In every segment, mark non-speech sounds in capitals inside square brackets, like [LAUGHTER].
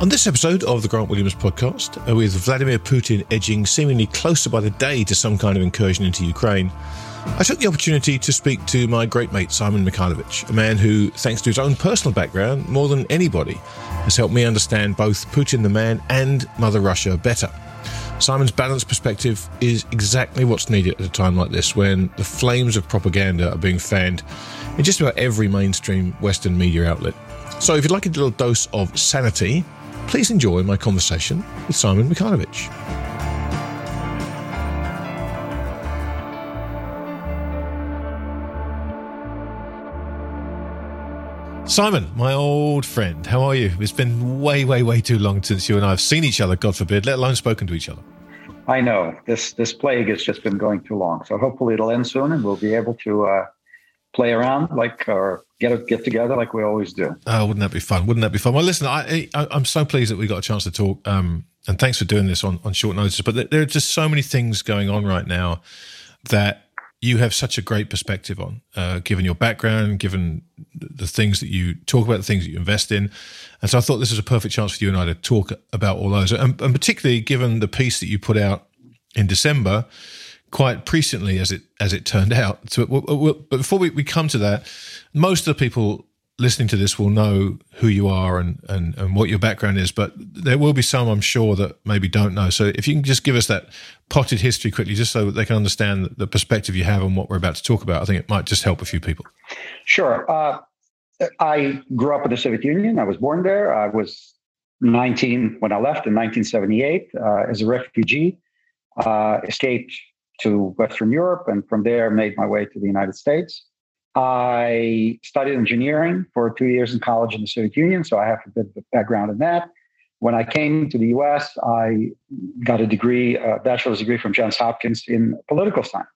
On this episode of the Grant Williams podcast, uh, with Vladimir Putin edging seemingly closer by the day to some kind of incursion into Ukraine, I took the opportunity to speak to my great mate Simon Mikhailovich, a man who, thanks to his own personal background, more than anybody, has helped me understand both Putin the man and Mother Russia better. Simon's balanced perspective is exactly what's needed at a time like this when the flames of propaganda are being fanned in just about every mainstream Western media outlet. So, if you'd like a little dose of sanity, Please enjoy my conversation with Simon Mikhailovich. Simon, my old friend, how are you? It's been way, way, way too long since you and I have seen each other, God forbid, let alone spoken to each other. I know this this plague has just been going too long. So hopefully it'll end soon, and we'll be able to uh, play around like or get a, get together like we always do. Oh, wouldn't that be fun? Wouldn't that be fun? Well, listen, I, I am so pleased that we got a chance to talk. Um, and thanks for doing this on on short notice. But there are just so many things going on right now that you have such a great perspective on, uh, given your background, given the things that you talk about, the things that you invest in. And so I thought this was a perfect chance for you and I to talk about all those, and, and particularly given the piece that you put out in December quite presciently as it as it turned out. So, but before we, we come to that, most of the people listening to this will know who you are and, and and what your background is, but there will be some I'm sure that maybe don't know. So if you can just give us that potted history quickly, just so they can understand the perspective you have on what we're about to talk about, I think it might just help a few people. Sure. Uh, I grew up in the Soviet Union. I was born there. I was 19 when I left in 1978 uh, as a refugee. Uh, escaped to Western Europe and from there made my way to the United States. I studied engineering for two years in college in the Soviet Union, so I have a bit of a background in that. When I came to the US, I got a degree, a bachelor's degree from Johns Hopkins in political science.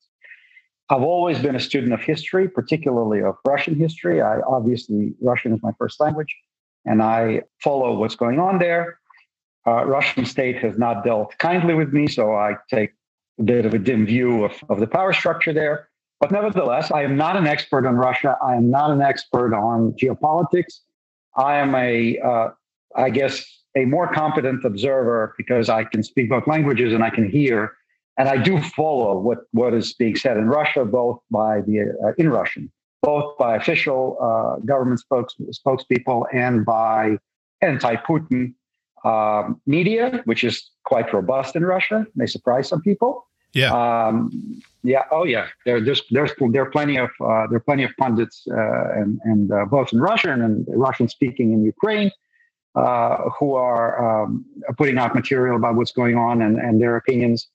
I've always been a student of history, particularly of Russian history. I obviously, Russian is my first language, and I follow what's going on there. Uh, Russian state has not dealt kindly with me, so I take bit of a dim view of, of the power structure there. But nevertheless, I am not an expert on Russia. I am not an expert on geopolitics. I am a, uh, I guess, a more competent observer because I can speak both languages and I can hear, and I do follow what what is being said in Russia, both by the uh, in Russian, both by official uh, government spokes, spokespeople and by anti-Putin um, media, which is quite robust in Russia. May surprise some people. Yeah. Um, yeah. Oh, yeah. There, there's there's there are plenty of uh, there are plenty of pundits uh, and and uh, both in Russian and Russian speaking in Ukraine uh, who are um, putting out material about what's going on and and their opinions.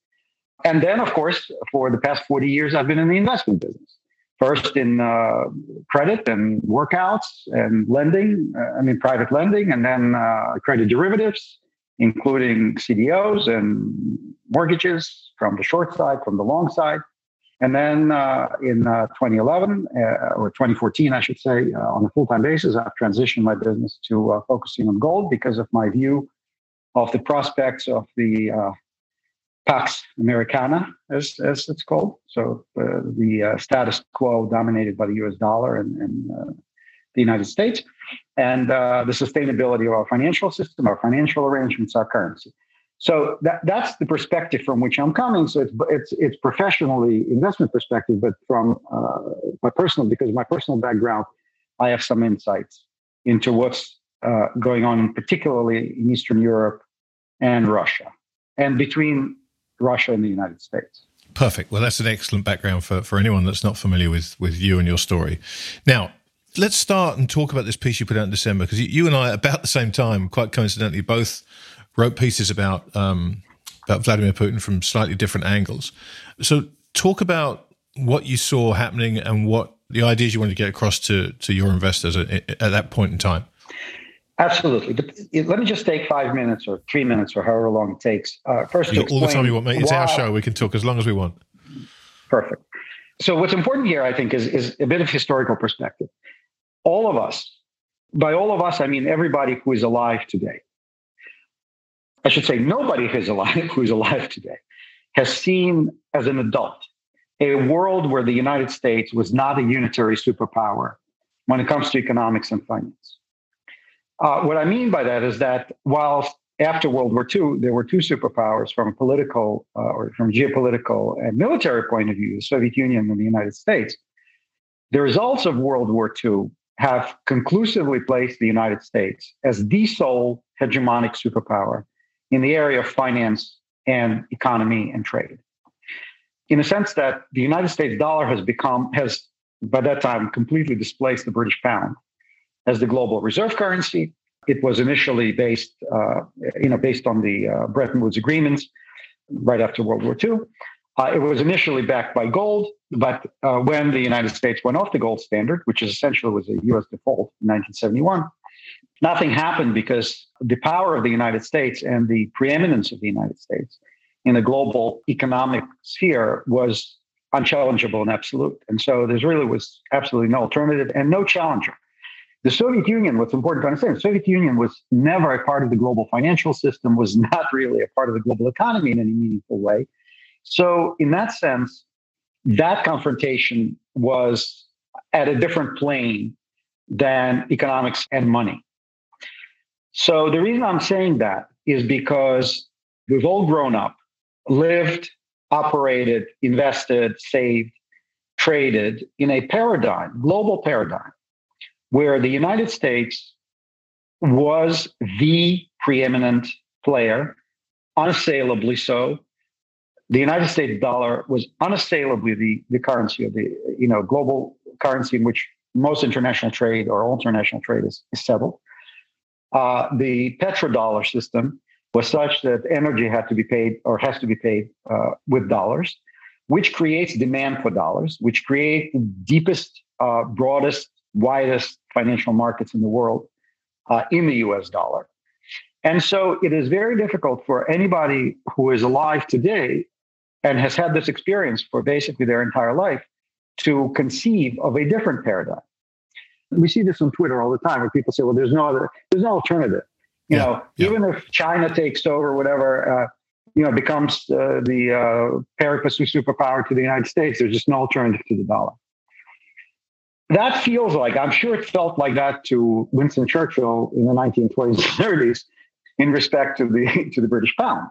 And then, of course, for the past 40 years, I've been in the investment business first in uh, credit and workouts and lending, uh, I mean, private lending, and then uh, credit derivatives, including CDOs and mortgages from the short side, from the long side. And then uh, in uh, 2011 uh, or 2014, I should say, on a full time basis, I've transitioned my business to focusing on gold because of my view of the prospects of the Pax Americana, as, as it's called. So uh, the uh, status quo dominated by the US dollar and, and uh, the United States, and uh, the sustainability of our financial system, our financial arrangements, our currency. So that, that's the perspective from which I'm coming. So it's it's it's professionally investment perspective, but from uh, my personal because my personal background, I have some insights into what's uh, going on, particularly in Eastern Europe and Russia, and between Russia and the United States. Perfect. Well, that's an excellent background for, for anyone that's not familiar with, with you and your story. Now, let's start and talk about this piece you put out in December because you and I, [LAUGHS] about the same time, quite coincidentally, both wrote pieces about um, about Vladimir Putin from slightly different angles. So, talk about what you saw happening and what the ideas you wanted to get across to to your investors at, at that point in time. Absolutely. But let me just take five minutes or three minutes or however long it takes. Uh, first, all the time you want, mate. It's why, our show. We can talk as long as we want. Perfect. So what's important here, I think, is, is a bit of historical perspective. All of us, by all of us, I mean everybody who is alive today. I should say nobody who is alive [LAUGHS] who is alive today has seen as an adult a world where the United States was not a unitary superpower when it comes to economics and finance. Uh, what I mean by that is that while after World War II, there were two superpowers from a political uh, or from geopolitical and military point of view, the Soviet Union and the United States. The results of World War II have conclusively placed the United States as the sole hegemonic superpower in the area of finance and economy and trade. In the sense that the United States dollar has become, has by that time completely displaced the British pound as the global reserve currency. It was initially based, uh, you know, based on the uh, Bretton Woods agreements right after World War II. Uh, it was initially backed by gold, but uh, when the United States went off the gold standard, which is essentially was a U.S. default in 1971, nothing happened because the power of the United States and the preeminence of the United States in the global economic sphere was unchallengeable and absolute. And so there really was absolutely no alternative and no challenger. The Soviet Union, what's important to understand, the Soviet Union was never a part of the global financial system, was not really a part of the global economy in any meaningful way. So, in that sense, that confrontation was at a different plane than economics and money. So, the reason I'm saying that is because we've all grown up, lived, operated, invested, saved, traded in a paradigm, global paradigm, where the United States was the preeminent player, unassailably so. The United States dollar was unassailably the, the currency of the you know global currency in which most international trade or all international trade is, is settled. Uh, the petrodollar system was such that energy had to be paid or has to be paid uh, with dollars, which creates demand for dollars, which creates the deepest, uh, broadest, widest financial markets in the world uh, in the US dollar. And so it is very difficult for anybody who is alive today and has had this experience for basically their entire life to conceive of a different paradigm. We see this on Twitter all the time where people say, well, there's no other, there's no alternative. You yeah, know, yeah. even if China takes over, whatever, uh, you know, becomes uh, the uh, pari passu superpower to the United States, there's just no alternative to the dollar. That feels like, I'm sure it felt like that to Winston Churchill in the 1920s and 30s in respect to the [LAUGHS] to the British pound.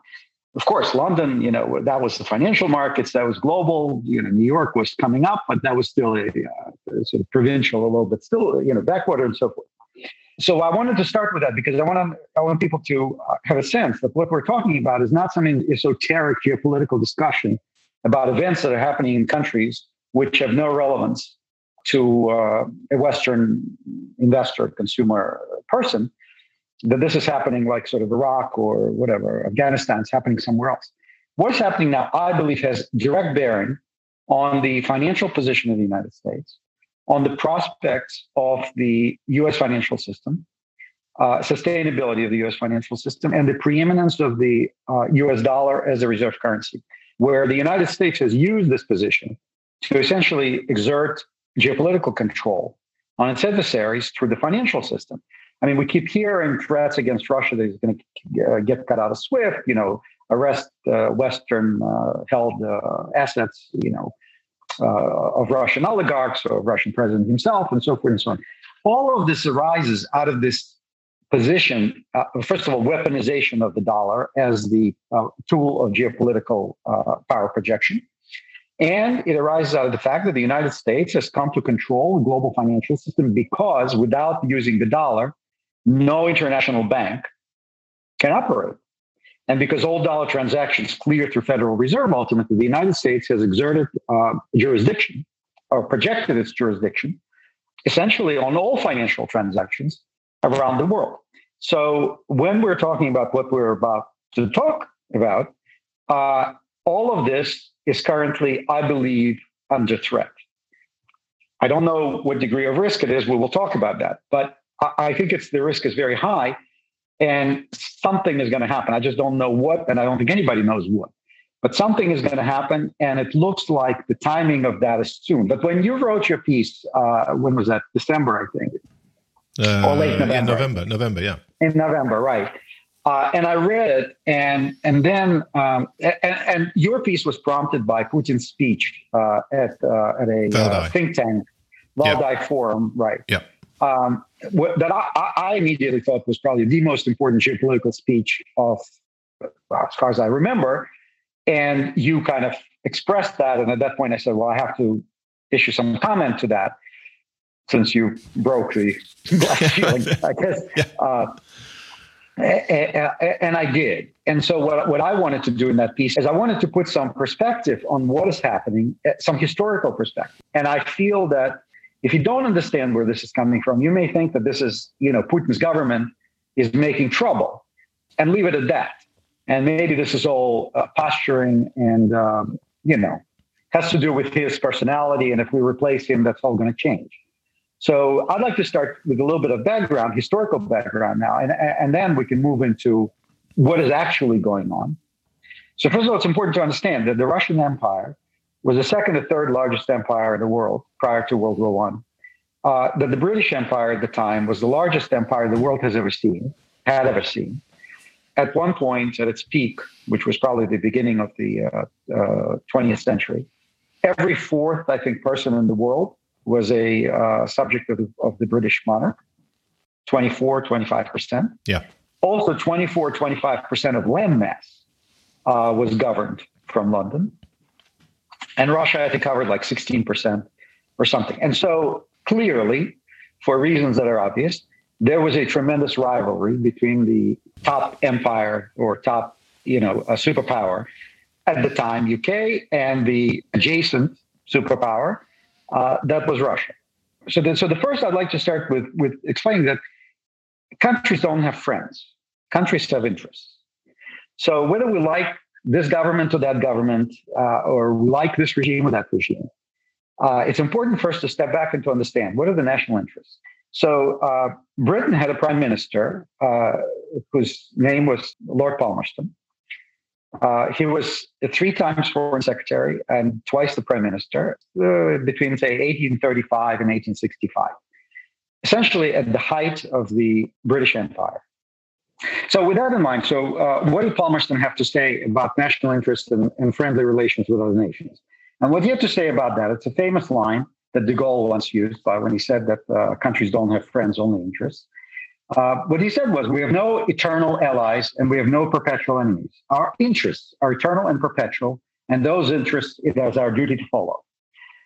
Of course, London, you know, that was the financial markets, that was global. You know, New York was coming up, but that was still a, uh, sort of provincial, a little bit still, you know, backwater and so forth. So I wanted to start with that because I want to, I want people to uh, have a sense that what we're talking about is not something esoteric geopolitical discussion about events that are happening in countries which have no relevance to uh, a Western investor, consumer person. That this is happening like sort of Iraq or whatever, Afghanistan is happening somewhere else. What's happening now, I believe, has direct bearing on the financial position of the United States on the prospects of the US financial system, uh, sustainability of the US financial system, and the preeminence of the uh, US dollar as a reserve currency, where the United States has used this position to essentially exert geopolitical control on its adversaries through the financial system. I mean, we keep hearing threats against Russia that he's going to uh, get cut out of SWIFT, you know, arrest uh, Western uh, held uh, assets, you know, uh, of Russian oligarchs or Russian president himself, and so forth and so on. All of this arises out of this position, uh, first of all, weaponization of the dollar as the tool of geopolitical power projection. And it arises out of the fact that the United States has come to control the global financial system because without using the dollar, no international bank can operate. And because all dollar transactions clear through Federal Reserve, ultimately, the United States has exerted uh, jurisdiction or projected its jurisdiction essentially on all financial transactions around the world. So when we're talking about what we're about to talk about, uh, all of this is currently, I believe, under threat. I don't know what degree of risk it is. We will talk about that. But I, think it's the risk is very high, and something is going to happen. I just don't know what, and I don't think anybody knows what. But something is going to happen, and it looks like the timing of that is soon. But when you wrote your piece, uh, when was that? December, I think, uh, or late November. In November, November, yeah. In November, right. Uh, and I read it, and and then um, and, and, your piece was prompted by Putin's speech uh, at uh, at a uh, think tank, Valdai yep. Forum, right? Yeah. Um, what, that I, I, immediately thought was probably the most important geopolitical speech of, as far as I remember, and you kind of expressed that, and at that point I said, well, I have to issue some comment to that since you broke the [LAUGHS] glass ceiling, [LAUGHS] I guess. Yeah. Uh, and I did. And so, what, what I wanted to do in that piece is I wanted to put some perspective on what is happening, eh, some historical perspective. And I feel that if you don't understand where this is coming from, you may think that this is, you know, Putin's government is making trouble and leave it at that. And maybe this is all uh, posturing and, um, you know, has to do with his personality. And if we replace him, that's all going to change. So I'd like to start with a little bit of background, historical background now, and, and then we can move into what is actually going on. So first of all, it's important to understand that the Russian Empire was the second or third largest empire in the world prior to World War One. Uh, that the British Empire at the time was the largest empire the world has ever seen, had ever seen. At one point, at its peak, which was probably the beginning of the uh, uh, 20th century, every fourth, I think, person in the world was a uh, subject of, of the British monarch, 24, 25%. Yeah. Also, 24, 25% of landmass uh, was governed from London. And Russia, I think, covered like 16% or something. And so clearly, for reasons that are obvious, there was a tremendous rivalry between the top empire or top, you know, a superpower at the time, UK, and the adjacent superpower, uh, that was Russia. So, the, so the first I'd like to start with with explaining that countries don't have friends; countries have interests. So whether we like this government or that government, uh, or like this regime or that regime, uh, it's important first to step back and to understand what are the national interests. So uh, Britain had a prime minister uh, whose name was Lord Palmerston. Uh, he was three times foreign secretary and twice the prime minister uh, between, say, 1835 and 1865, essentially at the height of the British Empire. So, with that in mind, so uh, what did Palmerston have to say about national interest and, and, friendly relations with other nations? And what he had to say about that, it's a famous line that de Gaulle once used by when he said that uh, countries don't have friends, only interests. Uh, what he said was, we have no eternal allies and we have no perpetual enemies. Our interests are eternal and perpetual, and those interests it is our duty to follow.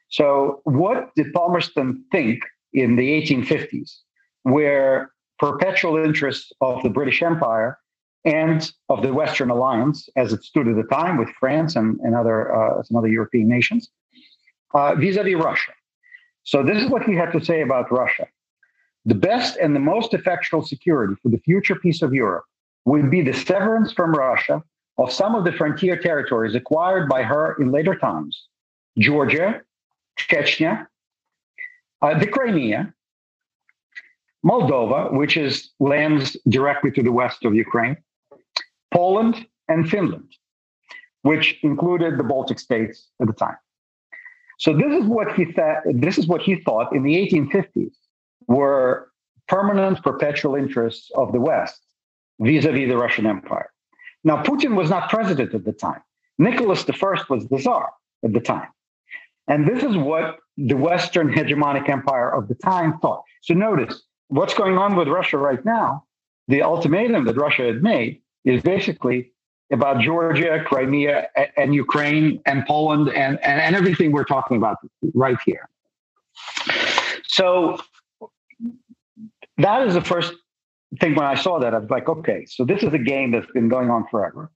So, what did Palmerston think in the 1850s, where perpetual interests of the British Empire and of the Western Alliance, as it stood at the time with France and, and other uh, some other European nations, uh, vis-a-vis Russia? So, this is what he had to say about Russia. The best and the most effectual security for the future peace of Europe would be the severance from Russia of some of the frontier territories acquired by her in later times Georgia, Chechnya, uh, the Crimea, Moldova, which is lands directly to the west of Ukraine, Poland, and Finland, which included the Baltic states at the time. So this is what he thought. This is what he thought in the 1850s were permanent, perpetual interests of the West vis-a-vis the Russian Empire. Now, Putin was not president at the time. Nicholas I was the czar at the time. And this is what the Western hegemonic empire of the time thought. So notice what's going on with Russia right now. The ultimatum that Russia had made is basically about Georgia, Crimea, and Ukraine, and Poland, and, and, and everything we're talking about right here. So that is the first thing when I saw that. I was like, okay, so this is a game that's been going on forever.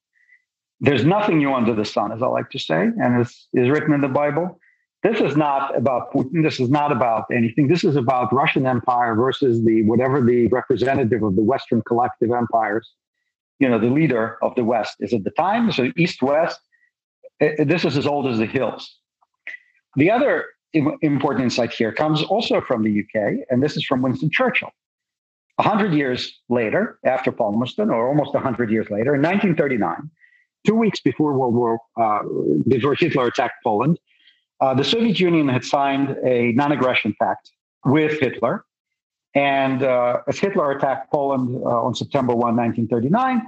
There's nothing new under the sun, as I like to say, and is is written in the Bible. This is not about Putin. This is not about anything. This is about Russian Empire versus the whatever the representative of the Western collective empires, you know, the leader of the West is at the time. So East West. This is as old as the hills. The other important insight here comes also from the UK, and this is from Winston Churchill. 100 years later, after Palmerston, or almost 100 years later, in 1939, two weeks before World War, uh, before Hitler attacked Poland, uh, the Soviet Union had signed a non-aggression pact with Hitler. And uh, as Hitler attacked Poland uh, on September 1, 1939,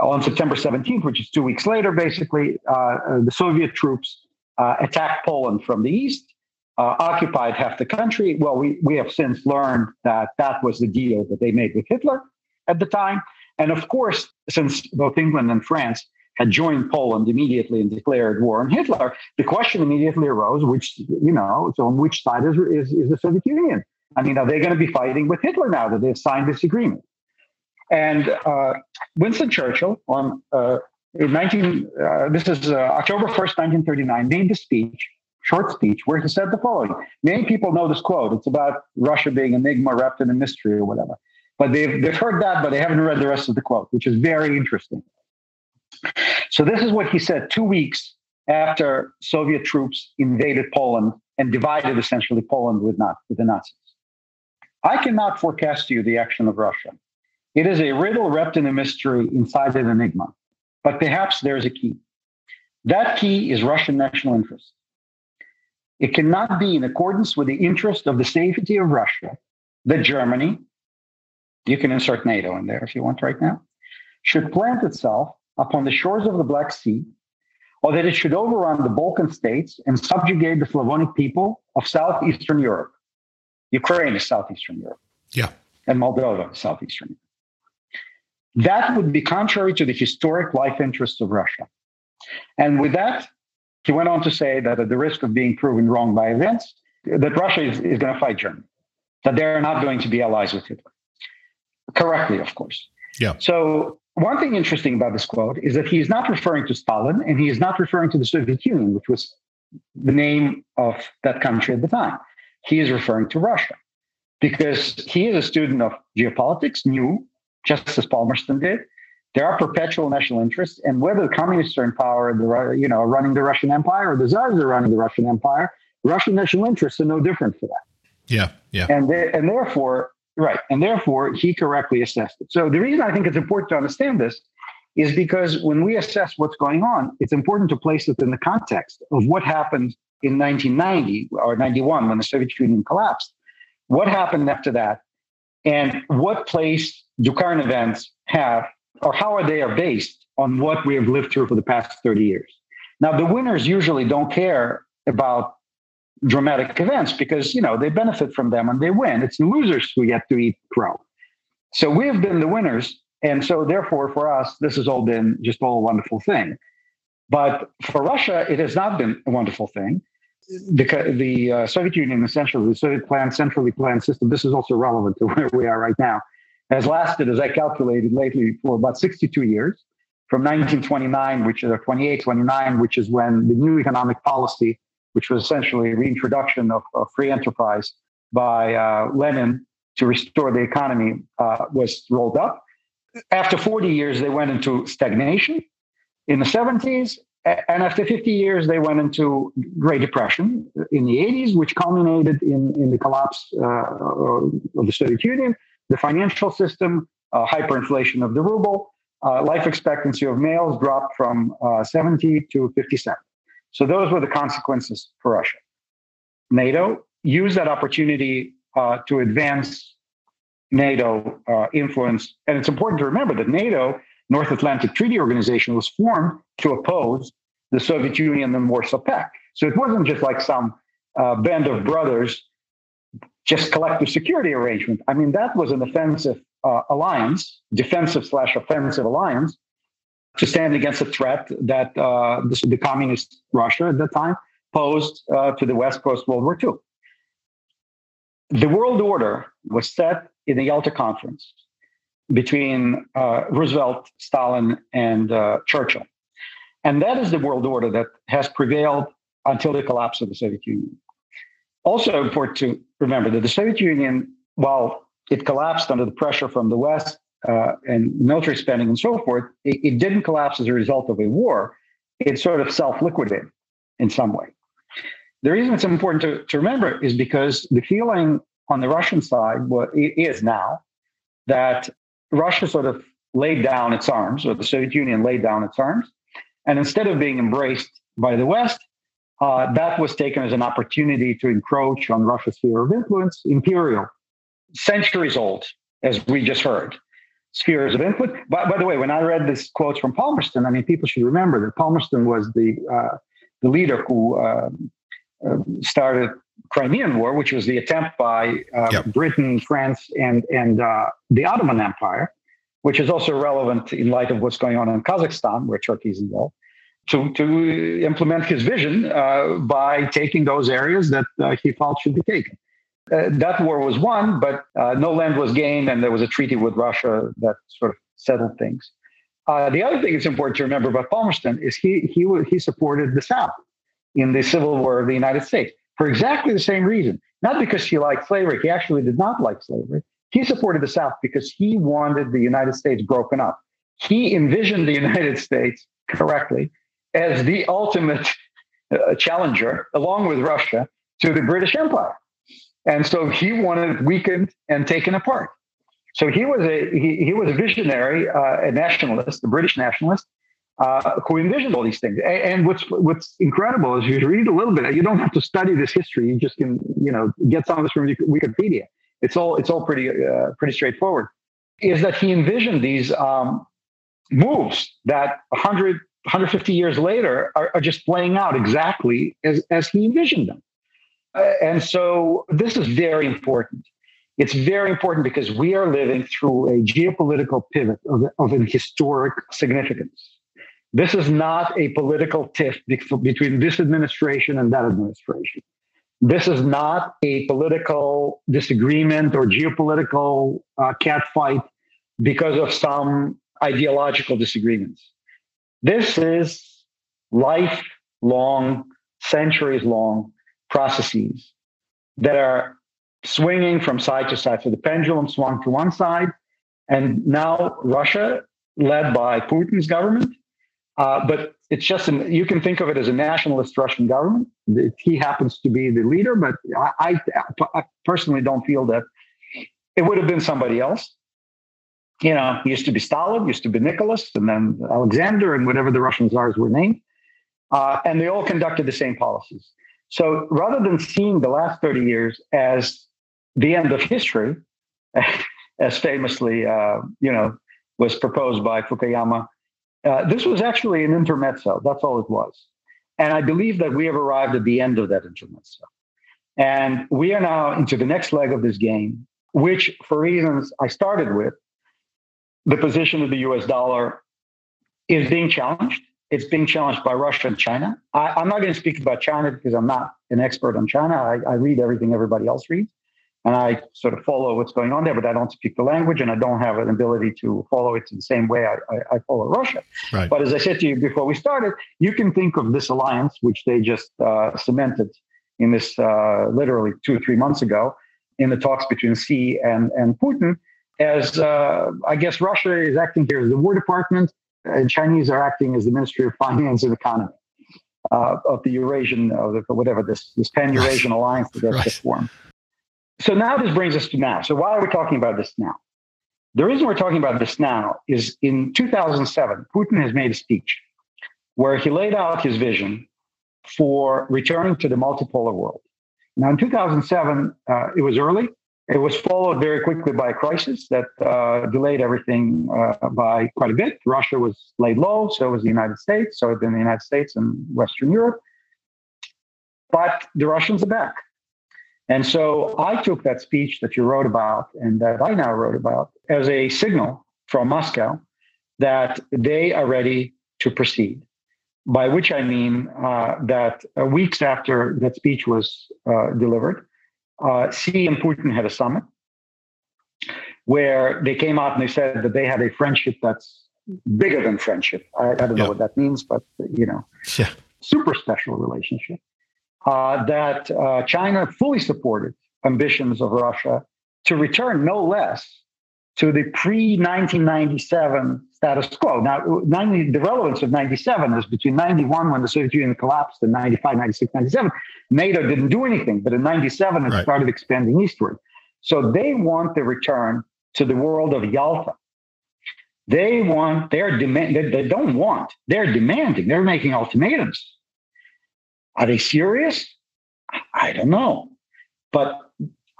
on September 17th, which is two weeks later, basically, uh, the Soviet troops uh, attacked Poland from the east, uh, occupied half the country. Well, we, we have since learned that that was the deal that they made with Hitler at the time. And of course, since both England and France had joined Poland immediately and declared war on Hitler, the question immediately arose: which you know, so on which side is is, is the Soviet Union? I mean, are they going to be fighting with Hitler now that they've signed this agreement? And uh, Winston Churchill, on uh, in 19, uh, this is uh, October 1st, 1939, made the speech, short speech, where he said the following. Many people know this quote. It's about Russia being enigma wrapped in a mystery or whatever. But they've, they've heard that, but they haven't read the rest of the quote, which is very interesting. So this is what he said two weeks after Soviet troops invaded Poland and divided essentially Poland with, not, with the Nazis. I cannot forecast to you the action of Russia. It is a riddle wrapped in a mystery inside an enigma, but perhaps there's a key. That key is Russian national interest. It cannot be in accordance with the interest of the safety of Russia that Germany, you can insert NATO in there if you want right now, should plant itself upon the shores of the Black Sea, or that it should overrun the Balkan states and subjugate the Slavonic people of Southeastern Europe. Ukraine is Southeastern Europe. Yeah. And Moldova is Southeastern Europe. That would be contrary to the historic life interests of Russia. And with that, he went on to say that at the risk of being proven wrong by events, that Russia is, is going to fight Germany, that they're not going to be allies with Hitler. Correctly, of course. Yeah. So one thing interesting about this quote is that he is not referring to Stalin and he is not referring to the Soviet Union, which was the name of that country at the time. He is referring to Russia because he is a student of geopolitics, knew, just as Palmerston did, there are perpetual national interests, and whether the communists are in power, the you know running the Russian Empire, or the czars are running the Russian Empire, Russian national interests are no different for that. Yeah, yeah, and they, and therefore Right. And therefore, he correctly assessed it. So the reason I think it's important to understand this is because when we assess what's going on, it's important to place it in the context of what happened in 1990 or 91 when the Soviet Union collapsed. What happened after that? And what place do current events have, or how are they are based on what we have lived through for the past 30 years? Now, the winners usually don't care about dramatic events because you know they benefit from them and they win. It's the losers who get to eat crow. So we have been the winners, and so therefore for us this has all been just all a wonderful thing. But for Russia, it has not been a wonderful thing. The, the uh, Soviet Union, essentially, the Soviet planned, centrally planned system, this is also relevant to where we are right now, has lasted, as I calculated lately, for about 62 years, from 1929, which is 28, 29, which is when the new economic policy which was essentially a reintroduction of, of free enterprise by uh, Lenin to restore the economy, uh, was rolled up. After 40 years, they went into stagnation. In the 70s, and after 50 years, they went into Great Depression in the 80s, which culminated in, in the collapse uh, of the Soviet Union, the financial system, uh, hyperinflation of the ruble, uh, life expectancy of males dropped from uh, 70 to 57. So those were the consequences for Russia. NATO used that opportunity uh, to advance NATO uh, influence. And it's important to remember that NATO, North Atlantic Treaty Organization, was formed to oppose the Soviet Union and the Warsaw Pact. So it wasn't just like some uh, band of brothers, just collective security arrangement. I mean, that was an offensive uh, alliance, defensive slash offensive alliance to stand against a threat that uh, the, communist Russia at that time posed uh, to the West post World War II. The world order was set in the Yalta Conference between uh, Roosevelt, Stalin, and uh, Churchill. And that is the world order that has prevailed until the collapse of the Soviet Union. Also important to remember that the Soviet Union, while it collapsed under the pressure from the West, uh, and military spending and so forth, it, it, didn't collapse as a result of a war. It sort of self liquidated in some way. The reason it's important to, to remember is because the feeling on the Russian side it is now that Russia sort of laid down its arms, or the Soviet Union laid down its arms. And instead of being embraced by the West, uh, that was taken as an opportunity to encroach on Russia's sphere of influence, imperial, centuries old, as we just heard, spheres of influence. By, by the way, when I read this quotes from Palmerston, I mean, people should remember that Palmerston was the uh, the leader who um, uh, started Crimean War, which was the attempt by uh, yep. Britain, France, and and uh, the Ottoman Empire, which is also relevant in light of what's going on in Kazakhstan, where Turkey is involved, to to implement his vision uh, by taking those areas that uh, he felt should be taken. Uh, that war was won, but no land was gained, and there was a treaty with Russia that sort of settled things. the other thing that's important to remember about Palmerston is he he he supported the South in the Civil War of the United States for exactly the same reason. Not because he liked slavery, he actually did not like slavery. He supported the South because he wanted the United States broken up. He envisioned the [LAUGHS] United States correctly as the ultimate uh, challenger, along with Russia, to the British Empire. And so he wanted weakened and taken apart. So he was a he, he was a visionary, uh, a nationalist, a British nationalist, uh, who envisioned all these things. And, what's what's incredible is you read a little bit. You don't have to study this history. You just can you know get some of this from Wikipedia. It's all it's all pretty uh, pretty straightforward. Is that he envisioned these um, moves that 100 150 years later are, are, just playing out exactly as as he envisioned them. Uh, and so this is very important. It's very important because we are living through a geopolitical pivot of, of an historic significance. This is not a political tiff between this administration and that administration. This is not a political disagreement or geopolitical uh, catfight because of some ideological disagreements. This is lifelong, centuries long processes that are swinging from side to side. So the pendulum swung to one side, and now Russia, led by Putin's government, uh, but it's just an, you can think of it as a nationalist Russian government. He happens to be the leader, but I, I, personally don't feel that it would have been somebody else. You know, used to be Stalin, used to be Nicholas, and then Alexander, and whatever the Russian czars were named. Uh, and they all conducted the same policies. So rather than seeing the last 30 years as the end of history, [LAUGHS] as famously, uh, you know, was proposed by Fukuyama uh, this was actually an intermezzo. That's all it was. And I believe that we have arrived at the end of that intermezzo. And we are now into the next leg of this game, which, for reasons I started with, the position of the US dollar is being challenged. It's being challenged by Russia and China. I, am not going to speak about China because I'm not an expert on China. I, I read everything everybody else reads and I sort of follow what's going on there, but I don't speak the language and I don't have an ability to follow it in the same way I, I, I follow Russia. Right. But as I said to you before we started, you can think of this alliance, which they just uh, cemented in this uh, literally two or three months ago in the talks between Xi and, and Putin, as uh, I guess Russia is acting here as the War Department and Chinese are acting as the Ministry of Finance and Economy. Uh, of the Eurasian, of the, whatever this this pan Eurasian alliance that right. just formed. So now this brings us to now. So why are we talking about this now? The reason we're talking about this now is in 2007, Putin has made a speech where he laid out his vision for returning to the multipolar world. Now, in 2007, uh, it was early. It was followed very quickly by a crisis that uh, delayed everything uh, by quite a bit. Russia was laid low, so was the United States, so been the United States and Western Europe. But the Russians are back. And so I took that speech that you wrote about and that I now wrote about as a signal from Moscow that they are ready to proceed. By which I mean uh, that uh, weeks after that speech was uh, delivered, uh, Xi and Putin had a summit where they came out and they said that they had a friendship that's bigger than friendship. I, I don't yeah. know what that means, but you know, yeah. super special relationship uh, that uh, China fully supported ambitions of Russia to return no less to the pre 1997 status quo. Now, 90, the relevance of 97 is between 91, when the Soviet Union collapsed, and 95, 96, 97. NATO didn't do anything, but in 97, it right. started expanding eastward. So they want the return to the world of Yalta. They want, they're demand, they, they don't want, they're demanding, they're making ultimatums. Are they serious? I don't know. But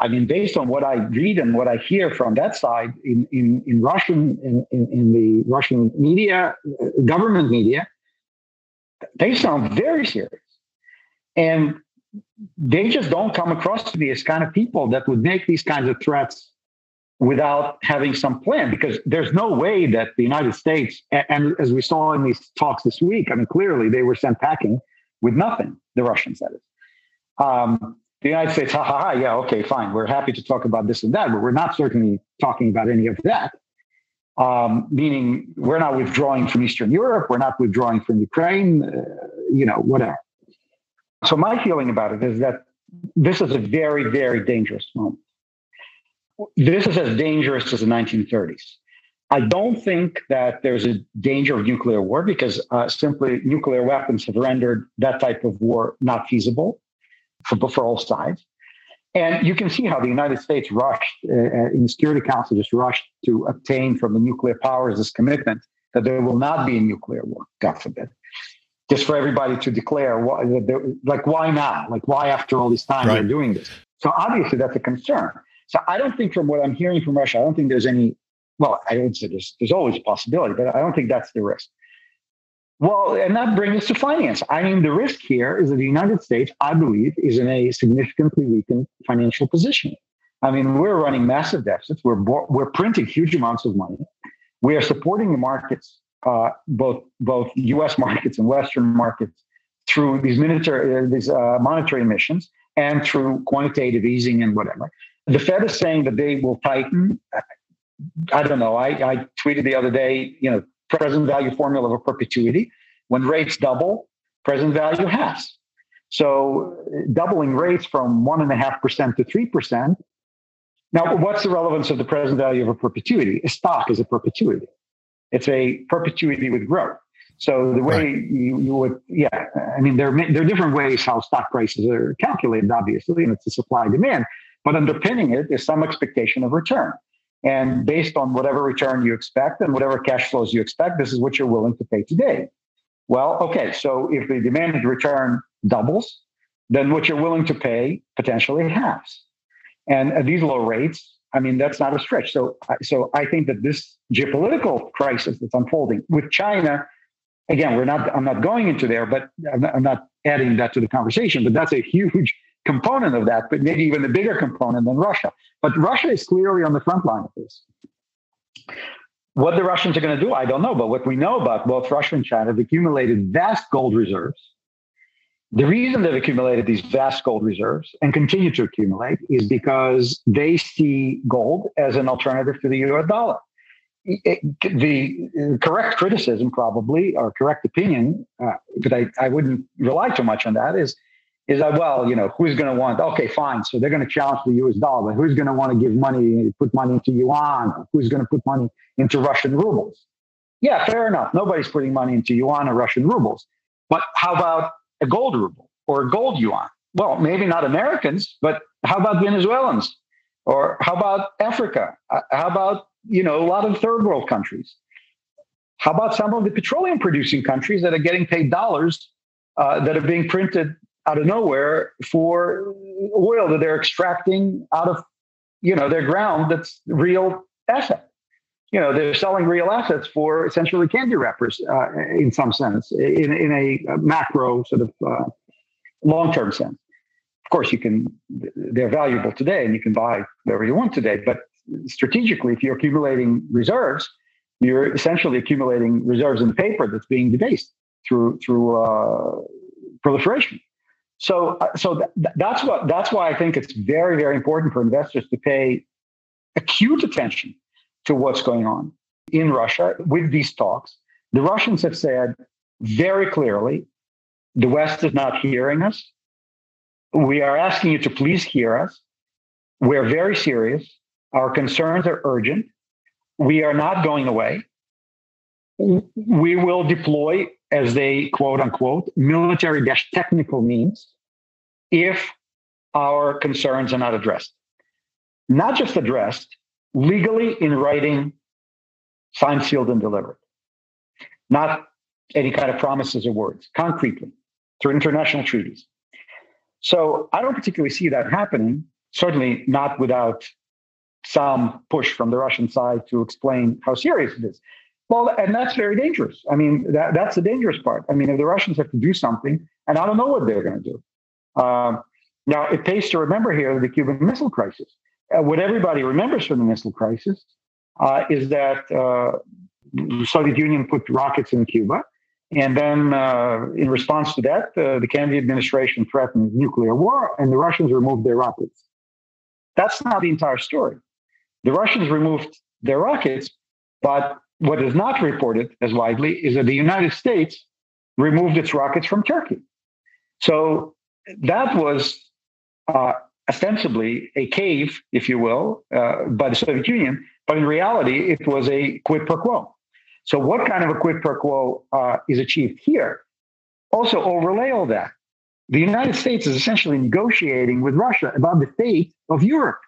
I mean, based on what I read and what I hear from that side in, in, in Russian, in, in, in the Russian media, government media, they sound very serious. And they just don't come across to me as kind of people that would make these kinds of threats without having some plan because there's no way that the United States, and as we saw in these talks this week, I mean, clearly they were sent packing with nothing, the Russians, that is. Um, the United States, ha ha ha, yeah, okay, fine. We're happy to talk about this and that, but we're not certainly talking about any of that. Um, meaning, we're not withdrawing from Eastern Europe, we're not withdrawing from Ukraine, uh, you know, whatever. So, my feeling about it is that this is a very, very dangerous moment this is as dangerous as the 1930s. I don't think that there's a danger of nuclear war because uh, simply nuclear weapons have rendered that type of war not feasible for, for all sides. And you can see how the United States rushed uh, uh, in the Security Council, just rushed to obtain from the nuclear powers this commitment that there will not be a nuclear war, God forbid. Just for everybody to declare, why, like, why now? Like, why after all this time right. they're doing this? So obviously that's a concern. So I don't think, from what I'm hearing from Russia, I don't think there's any. Well, I would say there's, there's always a possibility, but I don't think that's the risk. Well, and that brings us to finance. I mean, the risk here is that the United States, I believe, is in a significantly weakened financial position. I mean, we're running massive deficits. We're we're printing huge amounts of money. We are supporting the markets, uh, both both U.S. markets and Western markets, through these military uh, these uh, monetary emissions and through quantitative easing and whatever. The Fed is saying that they will tighten. I don't know. I, I tweeted the other day, you know, present value formula of a perpetuity. When rates double, present value has. So doubling rates from one and a half percent to three percent. Now, what's the relevance of the present value of a perpetuity? A stock is a perpetuity. It's a perpetuity with growth. So the way right. you, you would, yeah, I mean, there are, there are different ways how stock prices are calculated, obviously, and it's a supply demand. But underpinning it is some expectation of return. And based on whatever return you expect and whatever cash flows you expect, this is what you're willing to pay today. Well, okay, so if the demanded return doubles, then what you're willing to pay potentially halves. And at these low rates, I mean, that's not a stretch. So, so I think that this geopolitical crisis that's unfolding with China, again, we're not, I'm not going into there, but I'm not adding that to the conversation, but that's a huge component of that, but maybe even a bigger component than Russia. But Russia is clearly on the front line of this. What the Russians are going to do, I don't know. But what we know about both Russia and China have accumulated vast gold reserves. The reason they've accumulated these vast gold reserves and continue to accumulate is because they see gold as an alternative to the US dollar. It, the correct criticism, probably, or correct opinion, uh, but I, I wouldn't rely too much on that, is is that well, you know, who's going to want? Okay, fine. So they're going to challenge the U.S. dollar, but who's going to want to give money, put money into yuan? Who's going to put money into Russian rubles? Yeah, fair enough. Nobody's putting money into yuan or Russian rubles. But how about a gold ruble or a gold yuan? Well, maybe not Americans, but how about Venezuelans? Or how about Africa? Uh, how about you know a lot of third world countries? How about some of the petroleum producing countries that are getting paid dollars uh, that are being printed out of nowhere for oil that they're extracting out of you know their ground that's real asset. You know they're selling real assets for essentially candy wrappers uh, in some sense in, in a macro sort of uh, long-term sense. Of course you can they're valuable today and you can buy whatever you want today but strategically if you're accumulating reserves you're essentially accumulating reserves in paper that's being debased through through uh, proliferation so, uh, so th- that's what that's why I think it's very, very important for investors to pay acute attention to what's going on in Russia with these talks. The Russians have said very clearly, the West is not hearing us. We are asking you to please hear us. We're very serious. Our concerns are urgent. We are not going away. We will deploy as they quote unquote military dash technical means if our concerns are not addressed. Not just addressed, legally in writing, signed, sealed, and delivered. Not any kind of promises or words, concretely, through international treaties. So I don't particularly see that happening, certainly not without some push from the Russian side to explain how serious it is. Well, and that's very dangerous. I mean, that, that's the dangerous part. I mean, if the Russians have to do something, and I don't know what they're going to do. Um, now, it pays to remember here the Cuban Missile Crisis. Uh, what everybody remembers from the missile crisis uh, is that uh, the Soviet Union put rockets in Cuba. And then, uh, in response to that, uh, the Kennedy administration threatened nuclear war, and the Russians removed their rockets. That's not the entire story. The Russians removed their rockets, but what is not reported as widely is that the United States removed its rockets from Turkey. So that was uh, ostensibly a cave, if you will, uh, by the Soviet Union, but in reality, it was a quid pro quo. So, what kind of a quid pro quo uh, is achieved here? Also, overlay all that. The United States is essentially negotiating with Russia about the fate of Europe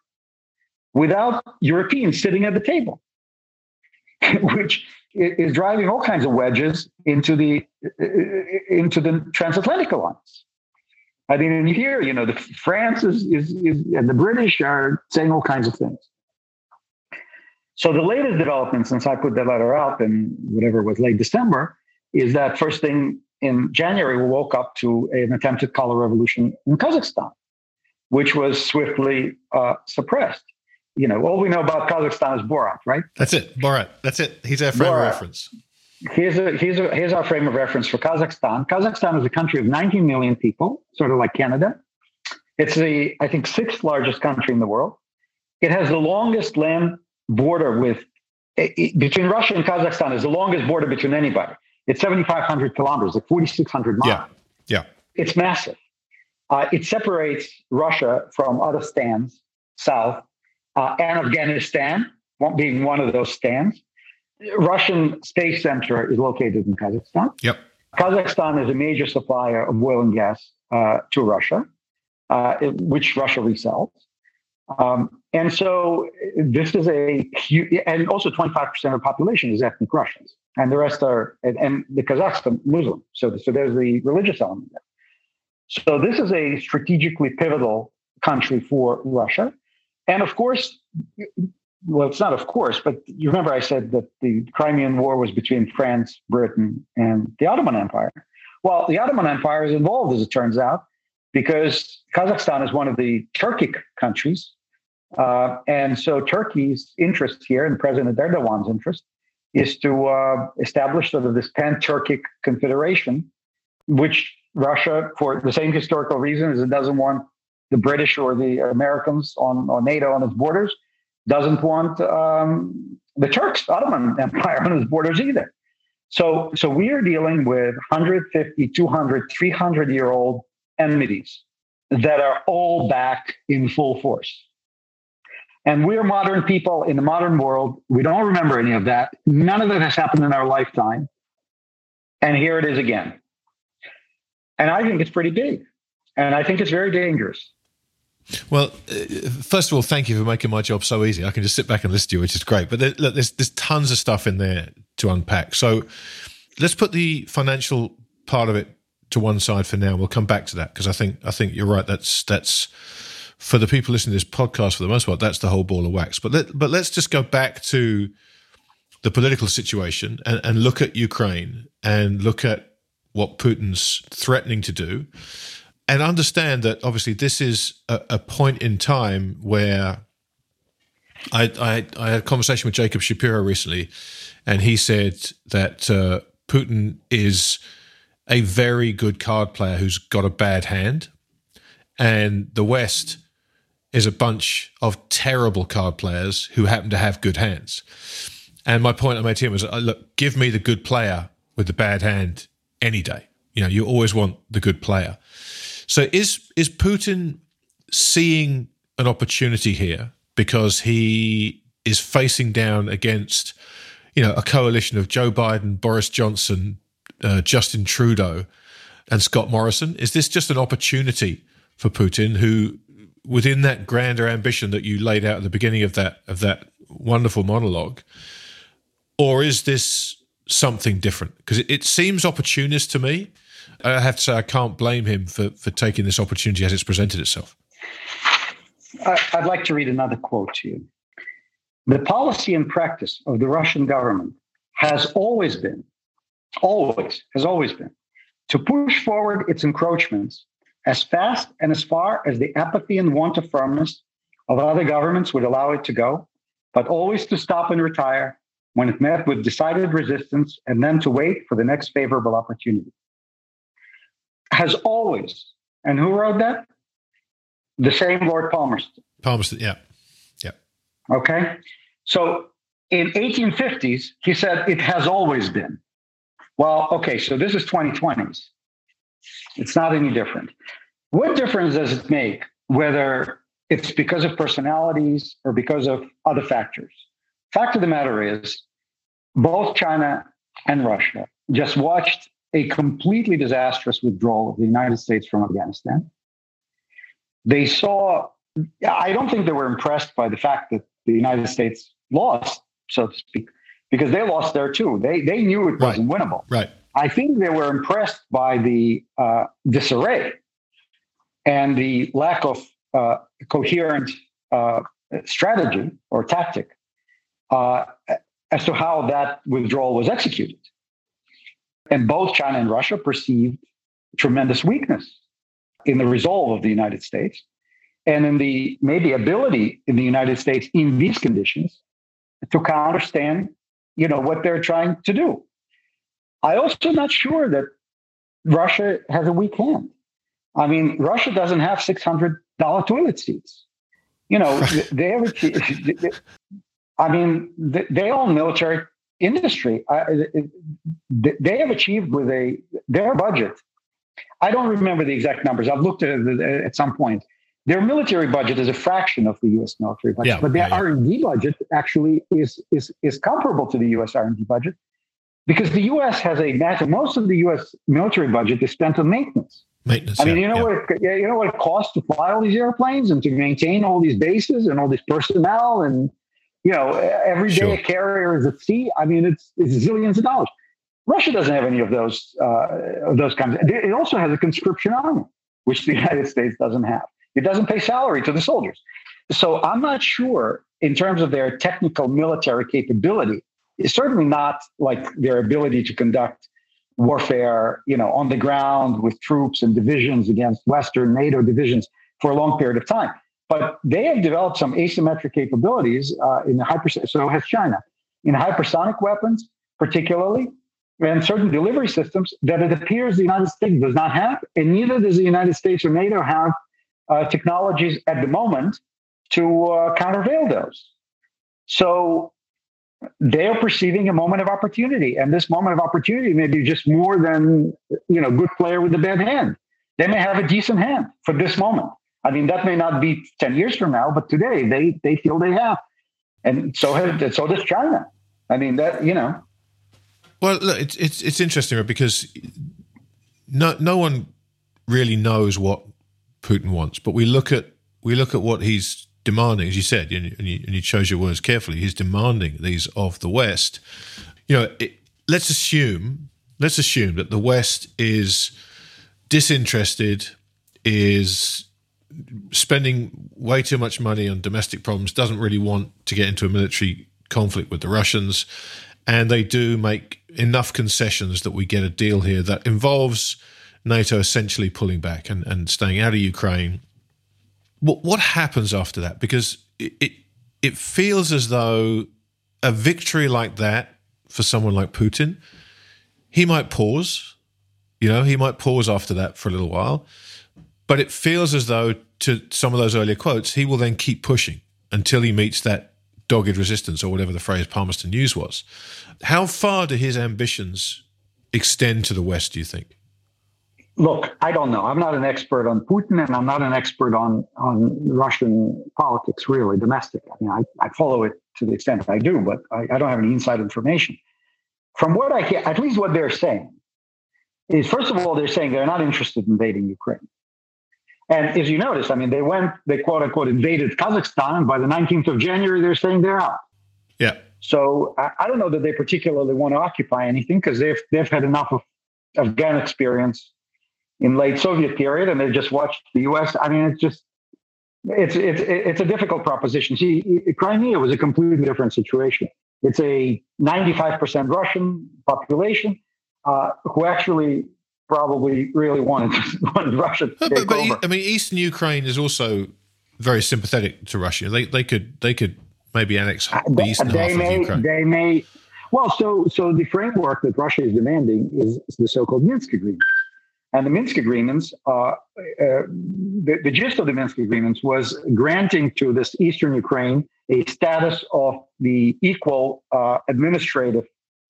without Europeans sitting at the table, [LAUGHS] which is driving all kinds of wedges into the into the transatlantic alliance. I mean, and here, you know, the France is, is, is, and the British are saying all kinds of things. So the latest development since I put that letter out in whatever was late December is that first thing in January we woke up to an attempted color revolution in Kazakhstan, which was swiftly uh, suppressed. You know, all we know about Kazakhstan is Borat, right? That's it, Borat. That's it. He's our frame Borat. reference here's, a, here's, a, here's our frame of reference for Kazakhstan. Kazakhstan is a country of 19 million people, sort of like Canada. It's the, I think, sixth largest country in the world. It has the longest land border with, between Russia and Kazakhstan is the longest border between anybody. It's 7,500 kilometers, like 4,600 miles. Yeah, yeah. It's massive. Uh, it separates Russia from other stands south uh, and Afghanistan, being one of those stands. Russian Space Center is located in Kazakhstan. Yep. Kazakhstan is a major supplier of oil and gas uh, to Russia, uh, which Russia resells. Um, and so this is a huge, and also 25% of the population is ethnic Russians, and the rest are, and, and the Kazakhs are Muslim. So, so there's the religious element there. So this is a strategically pivotal country for Russia. And of course, well, it's not of course, but you remember I said that the Crimean War was between France, Britain, and the Ottoman Empire. Well, the Ottoman Empire is involved, as it turns out, because Kazakhstan is one of the Turkic countries. Uh, and so Turkey's interest here, and President Erdogan's interest, is to uh, establish sort of this pan Turkic confederation, which Russia, for the same historical reason as it doesn't want the British or the Americans on, on NATO on its borders doesn't want um, the Turks, Ottoman [LAUGHS] Empire on its borders either. So, so we are dealing with 150, 200, 300 year old enmities that are all back in full force. And we're modern people in the modern world. We don't remember any of that. None of that has happened in our lifetime. And here it is again. And I think it's pretty big. And I think it's very dangerous. Well, uh, first of all, thank you for making my job so easy. I can just sit back and listen to you, which is great. But there, look, there's there's tons of stuff in there to unpack. So let's put the financial part of it to one side for now. We'll come back to that because I think I think you're right. That's that's for the people listening to this podcast for the most part. That's the whole ball of wax. But let, but let's just go back to the political situation and, and look at Ukraine and look at what Putin's threatening to do and understand that obviously this is a, a point in time where I, I, I, had a conversation with Jacob Shapiro recently, and he said that uh, Putin is a very good card player who's got a bad hand, and the West is a bunch of terrible card players who happen to have good hands. And my point I made to him was, uh, look, give me the good player with the bad hand any day. You know, you always want the good player. So is is Putin seeing an opportunity here because he is facing down against you know a coalition of Joe Biden, Boris Johnson, uh, Justin Trudeau, and Scott Morrison? Is this just an opportunity for Putin, who within that grander ambition that you laid out at the beginning of that of that wonderful monologue, or is this something different? Because it, it seems opportunist to me. I have to say I can't blame him for for taking this opportunity as it's presented itself. I'd like to read another quote to you. The policy and practice of the Russian government has always been, always, has always been, to push forward its encroachments as fast and as far as the apathy and want of firmness of other governments would allow it to go, but always to stop and retire when it met with decided resistance and then to wait for the next favorable opportunity. Has always. And who wrote that? The same Lord Palmerston. Palmerston, yeah. Yeah. Okay. So in 1850s, he said it has always been. Well, okay, so this is 2020s. It's not any different. What difference does it make whether it's because of personalities or because of other factors? Fact of the matter is, both China and Russia just watched a completely disastrous withdrawal of the United States from Afghanistan. They saw, I don't think they were impressed by the fact that the United States lost, so to speak, because they lost there too. They, they knew it wasn't right. winnable. Right. I think they were impressed by the uh, disarray and the lack of uh, coherent uh, strategy or tactic uh, as to how that withdrawal was executed. And both China and Russia perceived tremendous weakness in the resolve of the United States and in the maybe ability in the United States in these conditions to understand, you know, what they're trying to do. I also not sure that Russia has a weak hand. I mean, Russia doesn't have six hundred dollar toilet seats. You know, [LAUGHS] they have. I mean, they own military industry. They have achieved with a their budget. I don't remember the exact numbers. I've looked at it at some point. Their military budget is a fraction of the U.S. military budget, yeah, but their yeah. R and D budget actually is is is comparable to the U.S. R and D budget because the U.S. has a massive. Most of the U.S. military budget is spent on maintenance. Maintenance. I mean, yeah, you know yeah. what? It, you know what it costs to fly all these airplanes and to maintain all these bases and all this personnel and you know every day Sure. a carrier is at sea. I mean, it's it's zillions of dollars. Russia doesn't have any of those uh, those kinds. It also has a conscription army, which the [LAUGHS] United States doesn't have. It doesn't pay salary to the soldiers. So I'm not sure in terms of their technical military capability. It's certainly not like their ability to conduct warfare, you know, on the ground with troops and divisions against Western NATO divisions for a long period of time. But they have developed some asymmetric capabilities uh, in the hyper. So has China in hypersonic weapons, particularly, and certain delivery systems that it appears the United States does not have, and neither does the United States or NATO have uh, technologies at the moment to uh, countervail those. So they're perceiving a moment of opportunity, and this moment of opportunity may be just more than you know, good player with a bad hand. They may have a decent hand for this moment. I mean, that may not be ten years from now, but today they they feel they have, and so has so does China. I mean, that you know. Well, look, it's it's it's interesting because no no one really knows what Putin wants, but we look at we look at what he's demanding, as you said, and you, and you chose your words carefully. He's demanding these of the West. You know, it, let's assume let's assume that the West is disinterested, is spending way too much money on domestic problems, doesn't really want to get into a military conflict with the Russians, and they do make enough concessions that we get a deal here that involves NATO essentially pulling back and, and staying out of Ukraine. What what happens after that? Because it, it it feels as though a victory like that for someone like Putin, he might pause. You know, he might pause after that for a little while. But it feels as though, to some of those earlier quotes, he will then keep pushing until he meets that dogged resistance or whatever the phrase Palmerston used was. How far do his ambitions extend to the West, do you think? Look, I don't know. I'm not an expert on Putin, and I'm not an expert on on Russian politics, really domestic. I mean, I, I follow it to the extent I do, but I, I don't have any inside information. From what I hear, at least what they're saying is, first of all, they're saying they're not interested in invading Ukraine. And as you notice, I mean, they went, they quote unquote invaded Kazakhstan, and by the 19th of January, they're saying they're out. Yeah. So I, I don't know that they particularly want to occupy anything because they've they've had enough of Afghan experience in late Soviet period, and they just watched the U.S. I mean, it's just it's it's it's a difficult proposition. See, Crimea was a completely different situation. It's a 95% Russian population uh, who actually probably really wanted [LAUGHS] wanted Russia to take but, but over. I mean, Eastern Ukraine is also very sympathetic to Russia. They they could they could maybe annex Uh, the they, eastern they half may of Ukraine. they may well so so the framework that Russia is demanding is the so-called Minsk agreement. And the Minsk agreements, uh, uh, the, the gist of the Minsk agreements was granting to this eastern Ukraine a status of the equal uh, administrative,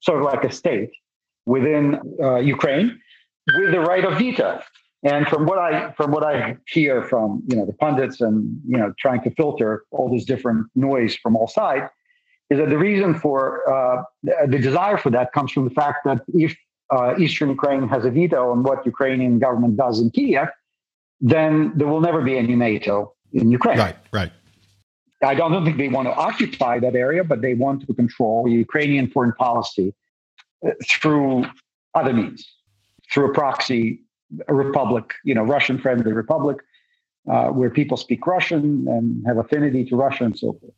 sort of like a state within uh, Ukraine, with the right of veto. And from what I from what I hear from you know the pundits and you know trying to filter all this different noise from all sides, is that the reason for uh, the, desire for that comes from the fact that if uh, Eastern Ukraine has a veto on what Ukrainian government does in Kiev, then there will never be any NATO in Ukraine. Right, right. I don't think they want to occupy that area, but they want to control Ukrainian foreign policy uh, through other means, through a proxy a republic, you know, Russian-friendly republic, uh, where people speak Russian and have affinity to Russia and so forth.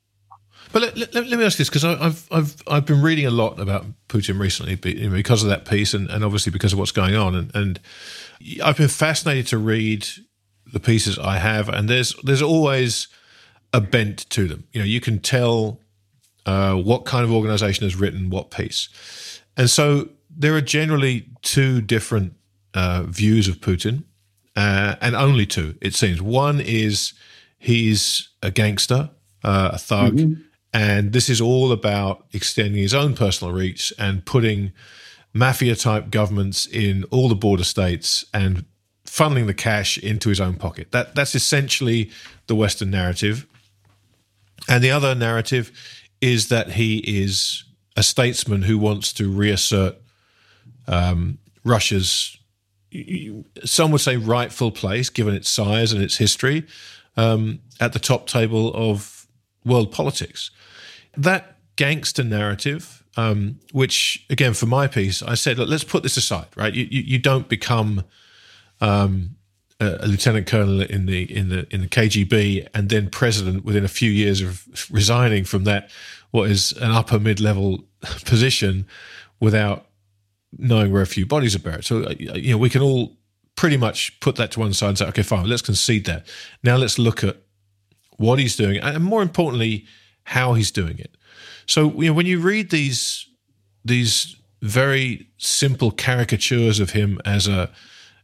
But let, let, let me ask this because I've I've I've been reading a lot about Putin recently because of that piece and, and obviously because of what's going on and, and I've been fascinated to read the pieces I have and there's there's always a bent to them. You know, you can tell uh, what kind of organization has written what piece, and so there are generally two different uh, views of Putin, uh, and only two it seems. One is he's a gangster, uh, a thug. Mm-hmm. And this is all about extending his own personal reach and putting mafia type governments in all the border states and funneling the cash into his own pocket. That that's essentially the Western narrative. And the other narrative is that he is a statesman who wants to reassert um, Russia's, some would say, rightful place, given its size and its history, um, at the top table of world politics. That gangster narrative, um, which again for my piece, I said, look, let's put this aside, right? You you, you don't become um, a, lieutenant colonel in the in the in the KGB and then president within a few years of resigning from that what is an upper mid level [LAUGHS] position without knowing where a few bodies are buried. So you know we can all pretty much put that to one side and say, okay, fine, let's concede that. Now let's look at what he's doing, and more importantly, how he's doing it. So you know, when you read these these very simple caricatures of him as a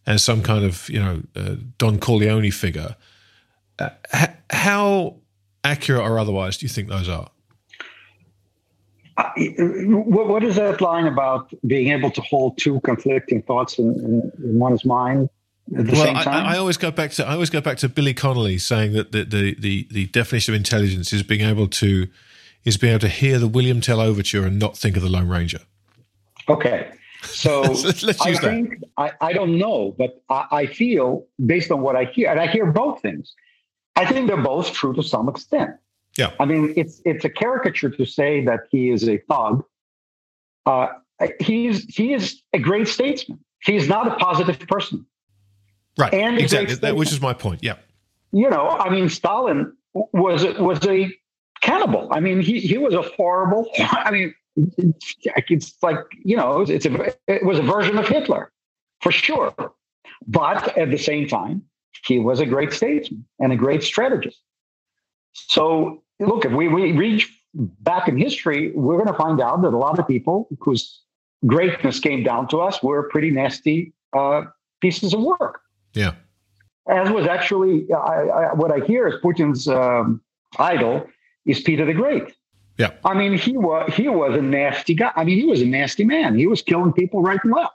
as some kind of you know uh, Don Corleone figure, uh, how accurate or otherwise do you think those are? What, what is that line about being able to hold two conflicting thoughts in, in, in one's mind well, I, I, always go back to I always go back to Billy Connolly saying that the, the, the, the, definition of intelligence is being able to is being able to hear the William Tell overture and not think of the Lone Ranger. Okay, so [LAUGHS] let's, let's I think I, I don't know, but I, I feel based on what I hear, and I hear both things. I think they're both true to some extent. Yeah, I mean it's it's a caricature to say that he is a thug. Uh, he's he is a great statesman. He's not a positive person. Right. And exactly. That, which is my point. Yeah. You know, I mean, Stalin was was a cannibal. I mean, he he was a horrible. [LAUGHS] I mean, it's like you know, it's a it was a version of Hitler, for sure. But at the same time, he was a great statesman and a great strategist. So look, if we, we reach back in history, we're going to find out that a lot of people whose greatness came down to us were pretty nasty uh, pieces of work. Yeah. As was actually, I, I, what I hear is Putin's um, idol is Peter the Great. Yeah. I mean, he was he was a nasty guy. I mean, he was a nasty man. He was killing people right and left.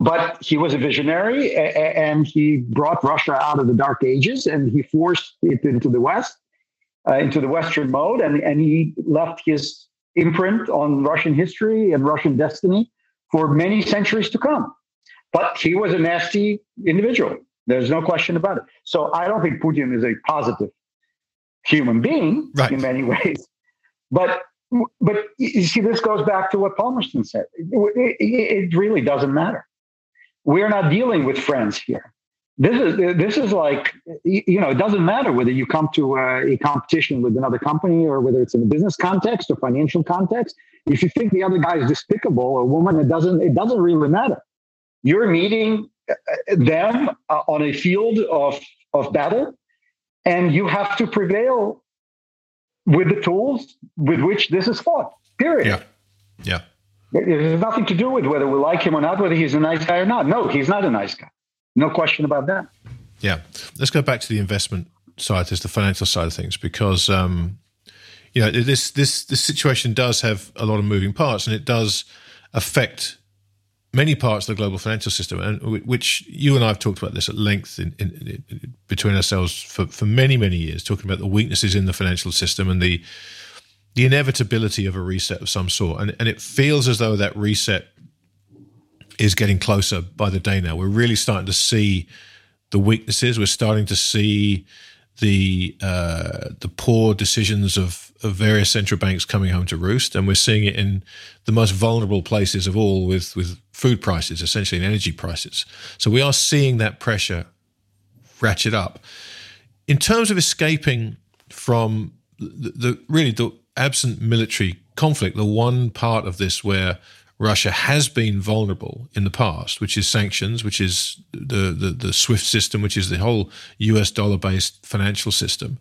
But he was a visionary, and he brought Russia out of the dark ages, and he forced it into the West, uh, into the Western mode, and and he left his imprint on Russian history and Russian destiny for many centuries to come. But he was a nasty individual. There's no question about it. So I don't think Putin is a positive human being right. in many [LAUGHS] ways. But but you see, this goes back to what Palmerston said. It, it really doesn't matter. We're not dealing with friends here. This is this is like you know it doesn't matter whether you come to a, a competition with another company or whether it's in a business context or financial context. If you think the other guy is despicable or woman, it doesn't it doesn't really matter. You're meeting uh, them uh, on a field of of battle, and you have to prevail with the tools with which this is fought. Period. Yeah. Yeah. It has nothing to do with whether we like him or not, whether he's a nice guy or not. No, he's not a nice guy. No question about that. Yeah. Let's go back to the investment side, as the financial side of things, because um, you know this this this situation does have a lot of moving parts, and it does affect many parts of the global financial system, and which you and I have talked about this at length in, in, in, between ourselves for, for many many years, talking about the weaknesses in the financial system and the the inevitability of a reset of some sort, and and it feels as though that reset is getting closer by the day now. We're really starting to see the weaknesses. We're starting to see the uh, the poor decisions of, of various central banks coming home to roost, and we're seeing it in the most vulnerable places of all, with with food prices, essentially, and energy prices. So we are seeing that pressure ratchet up. In terms of escaping from the, the really the absent military conflict, the one part of this where Russia has been vulnerable in the past, which is sanctions, which is the, the, the SWIFT system, which is the whole US dollar based financial system.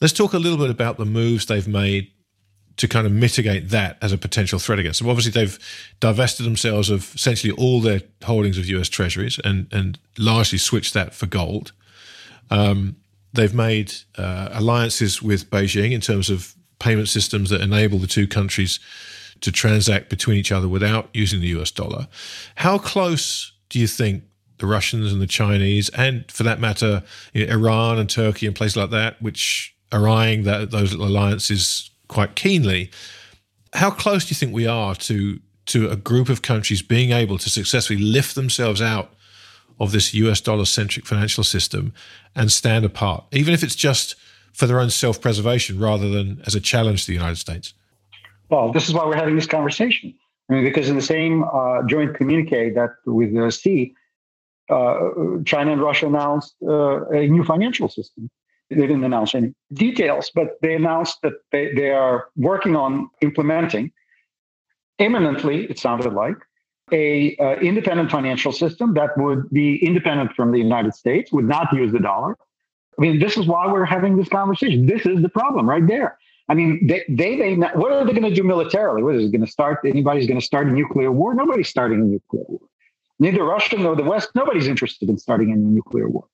Let's talk a little bit about the moves they've made to kind of mitigate that as a potential threat against them. Obviously, they've divested themselves of essentially all their holdings of US treasuries and, and largely switched that for gold. Um, they've made uh, alliances with Beijing in terms of payment systems that enable the two countries to transact between each other without using the US dollar. How close do you think the Russians and the Chinese, and for that matter, you know, Iran and Turkey and places like that, which are eyeing that, those alliances quite keenly, how close do you think we are to to a group of countries being able to successfully lift themselves out of this US dollar centric financial system and stand apart, even if it's just for their own self preservation rather than as a challenge to the United States? Well, this is why we're having this conversation. I mean, because in the same uh, joint communique that with the Xi, uh, China and Russia announced uh, a new financial system. They didn't announce any details, but they announced that they, they are working on implementing imminently, it sounded like, a uh, independent financial system that would be independent from the United States, would not use the dollar. I mean, this is why we're having this conversation. This is the problem right there. I mean, they, they not, what are they going to do militarily? What is it going to start? Anybody's going to start a nuclear war? Nobody's starting a nuclear war. Neither Russia nor the West, nobody's interested in starting a nuclear war.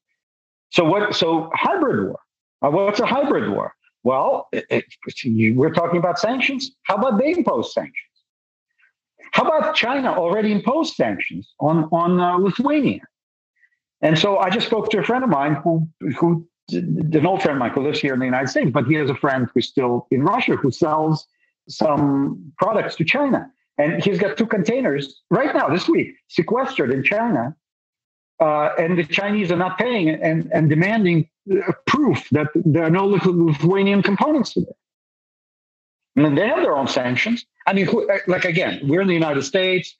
So what, so hybrid war. Uh, what's a hybrid war? Well, it, it, you, we're talking about sanctions. How about they impose sanctions? How about China already imposed sanctions on, on uh, Lithuania? And so I just spoke to a friend of mine who, who an old friend Michael, lives here in the United States, but he has a friend who's still in Russia who sells some products to China. And he's got two containers right now, this week, sequestered in China. Uh, and the Chinese are not paying and, and demanding uh, proof that there are no Lithuanian components to it. And they have their own sanctions. I mean, who, uh, like again, we're in the United States.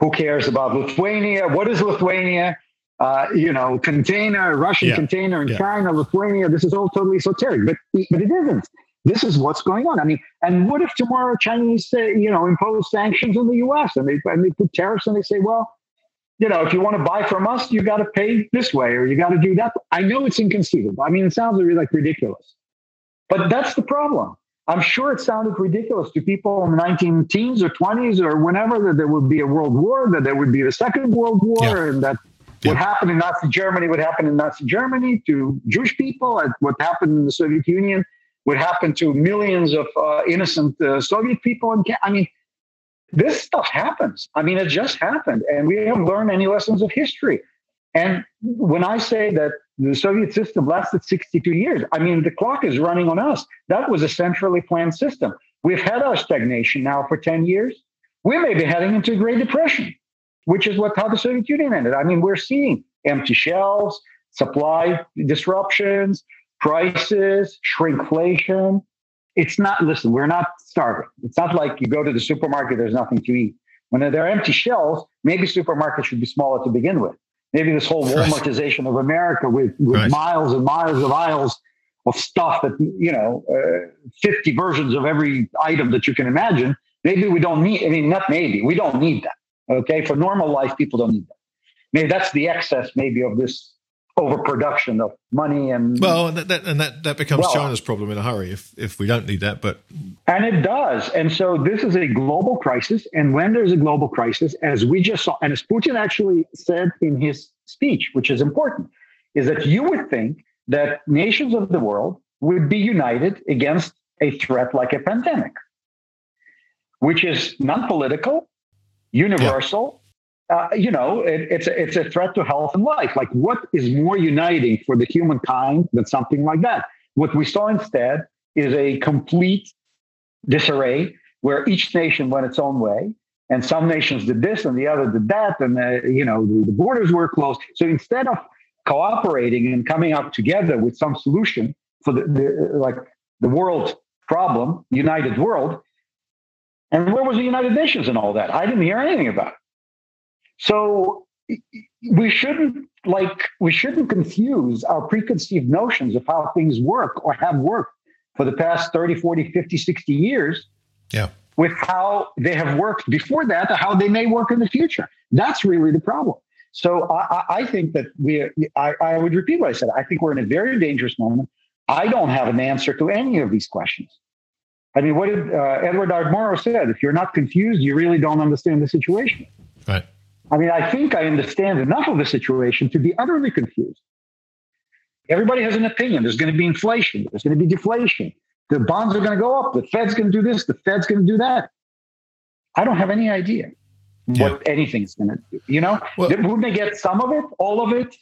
Who cares about Lithuania? What is Lithuania? Uh, you know, container, Russian yeah. container in yeah. China, Lithuania. This is all totally esoteric, but but it isn't. This is what's going on. I mean, and what if tomorrow Chinese, say, you know, impose sanctions on the U.S. and they and they put tariffs and they say, well, you know, if you want to buy from us, you got to pay this way or you got to do that. I know it's inconceivable. I mean, it sounds really like ridiculous, but that's the problem. I'm sure it sounded ridiculous to people in the 19 teens or 20s or whenever that there would be a world war, that there would be the second world war, yeah. and that what happened in Nazi Germany would happen in Nazi Germany to Jewish people, and what happened in the Soviet Union would happen to millions of uh, innocent uh, Soviet people. And I mean, this stuff happens. I mean, it just happened, and we haven't learned any lessons of history. And when I say that the Soviet system lasted 62 years, I mean, the clock is running on us. That was a centrally planned system. We've had our stagnation now for 10 years. We may be heading into a Great Depression which is what how the Soviet Union ended. I mean, we're seeing empty shelves, supply disruptions, prices, shrinkflation. it's not, listen, we're not starving. It's not like you go to the supermarket, there's nothing to eat. When there are empty shelves, maybe supermarkets should be smaller to begin with. Maybe this whole Walmartization of America with, with right. miles and miles of aisles of stuff that, you know, uh, 50 versions of every item that you can imagine. Maybe we don't need, I mean, not maybe, we don't need that. Okay. For normal life, people don't need that. Maybe that's the excess, maybe, of this overproduction of money and well that, that, and that that becomes well, china's problem in a hurry if if we don't need that but and it does and so this is a global crisis and when there's a global crisis as we just saw and as putin actually said in his speech which is important is that you would think that nations of the world would be united against a threat like a pandemic which is non-political universal uh, you know, it, it's a, it's a threat to health and life. Like, what is more uniting for the humankind than something like that? What we saw instead is a complete disarray where each nation went its own way, and some nations did this and the other did that, and uh, you know the, the borders were closed. So instead of cooperating and coming up together with some solution for the, the like the world problem, united world, and where was the United Nations and all that? I didn't hear anything about it. So we shouldn't like we shouldn't confuse our preconceived notions of how things work or have worked for the past 30 40 50 60 years yeah. with how they have worked before that or how they may work in the future. That's really the problem. So i, I think that we I, I would repeat what i said. I think we're in a very dangerous moment. I don't have an answer to any of these questions i mean what did uh, edward murrow said if you're not confused you really don't understand the situation right I mean, I think I understand enough of the situation to be utterly confused. Everybody has an opinion. There's going to be inflation. There's going to be deflation. The bonds are going to go up. The Fed's going to do this. The Fed's going to do that. I don't have any idea yeah. what anything's going to do. You know, well, we're going to get some of it, all of it,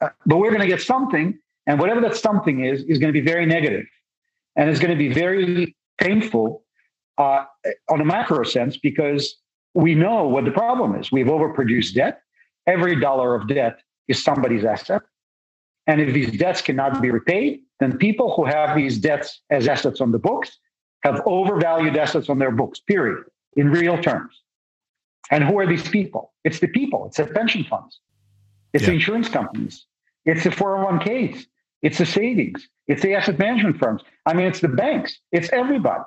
uh, but we're going to get something. And whatever that something is, is going to be very negative, and it's going to be very painful uh, on a macro sense because we know what the problem is. We've overproduced debt. Every dollar of debt is somebody's asset. And if these debts cannot be repaid, then people who have these debts as assets on the books have overvalued assets on their books, period, in real terms. And who are these people? It's the people, it's the pension funds, it's yeah. the insurance companies, it's the 401ks, it's the savings, it's the asset management firms. I mean, it's the banks, it's everybody.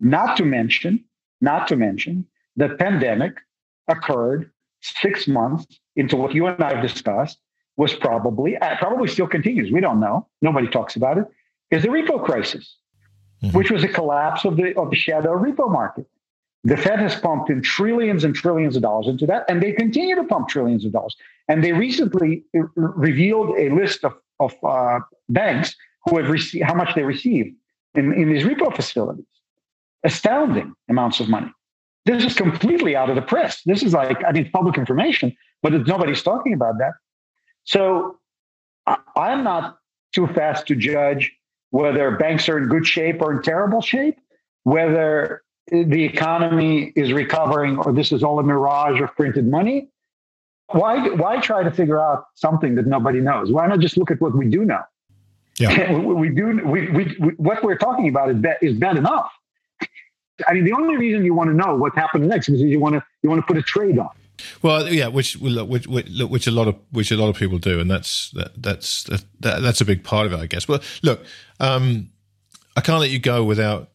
Not to mention, not to mention the pandemic occurred six months into what you and I have discussed was probably, uh, probably still continues. We don't know. Nobody talks about it. Is the repo crisis, mm-hmm. which was a collapse of the of the shadow repo market. The Fed has pumped in trillions and trillions of dollars into that, and they continue to pump trillions of dollars. And they recently revealed a list of, of uh, banks who have received how much they received in, in these repo facilities. Astounding amounts of money. This is completely out of the press. This is like, I mean, public information, but nobody's talking about that. So I'm not too fast to judge whether banks are in good shape or in terrible shape, whether the economy is recovering or this is all a mirage of printed money. Why, why try to figure out something that nobody knows? Why not just look at what we do know? Yeah. [LAUGHS] we do. We, we, we, what we're talking about is bad, is bad enough. I mean, the only reason you want to know what happened next is you want to you want to put a trade on. Well, yeah, which which which a lot of which a lot of people do, and that's that, that's that, that's a big part of it, I guess. Well, look, um, I can't let you go without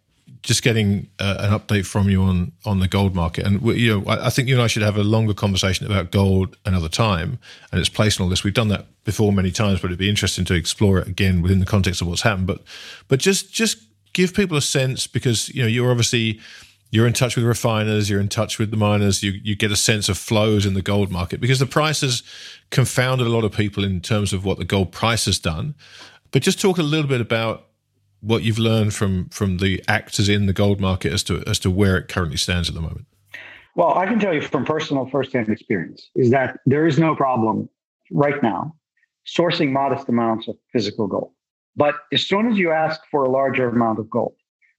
just getting uh, an update from you on on the gold market. And you know, I, I, think you and I should have a longer conversation about gold another time and its place in all this. We've done that before many times, but it'd be interesting to explore it again within the context of what's happened. But but just just give people a sense because you know you're obviously you're in touch with refiners, you're in touch with the miners, you you get a sense of flows in the gold market because the price has confounded a lot of people in terms of what the gold price has done. But just talk a little bit about what you've learned from from the actors in the gold market as to as to where it currently stands at the moment. Well, I can tell you from personal firsthand experience is that there is no problem right now sourcing modest amounts of physical gold. But as soon as you ask for a larger amount of gold,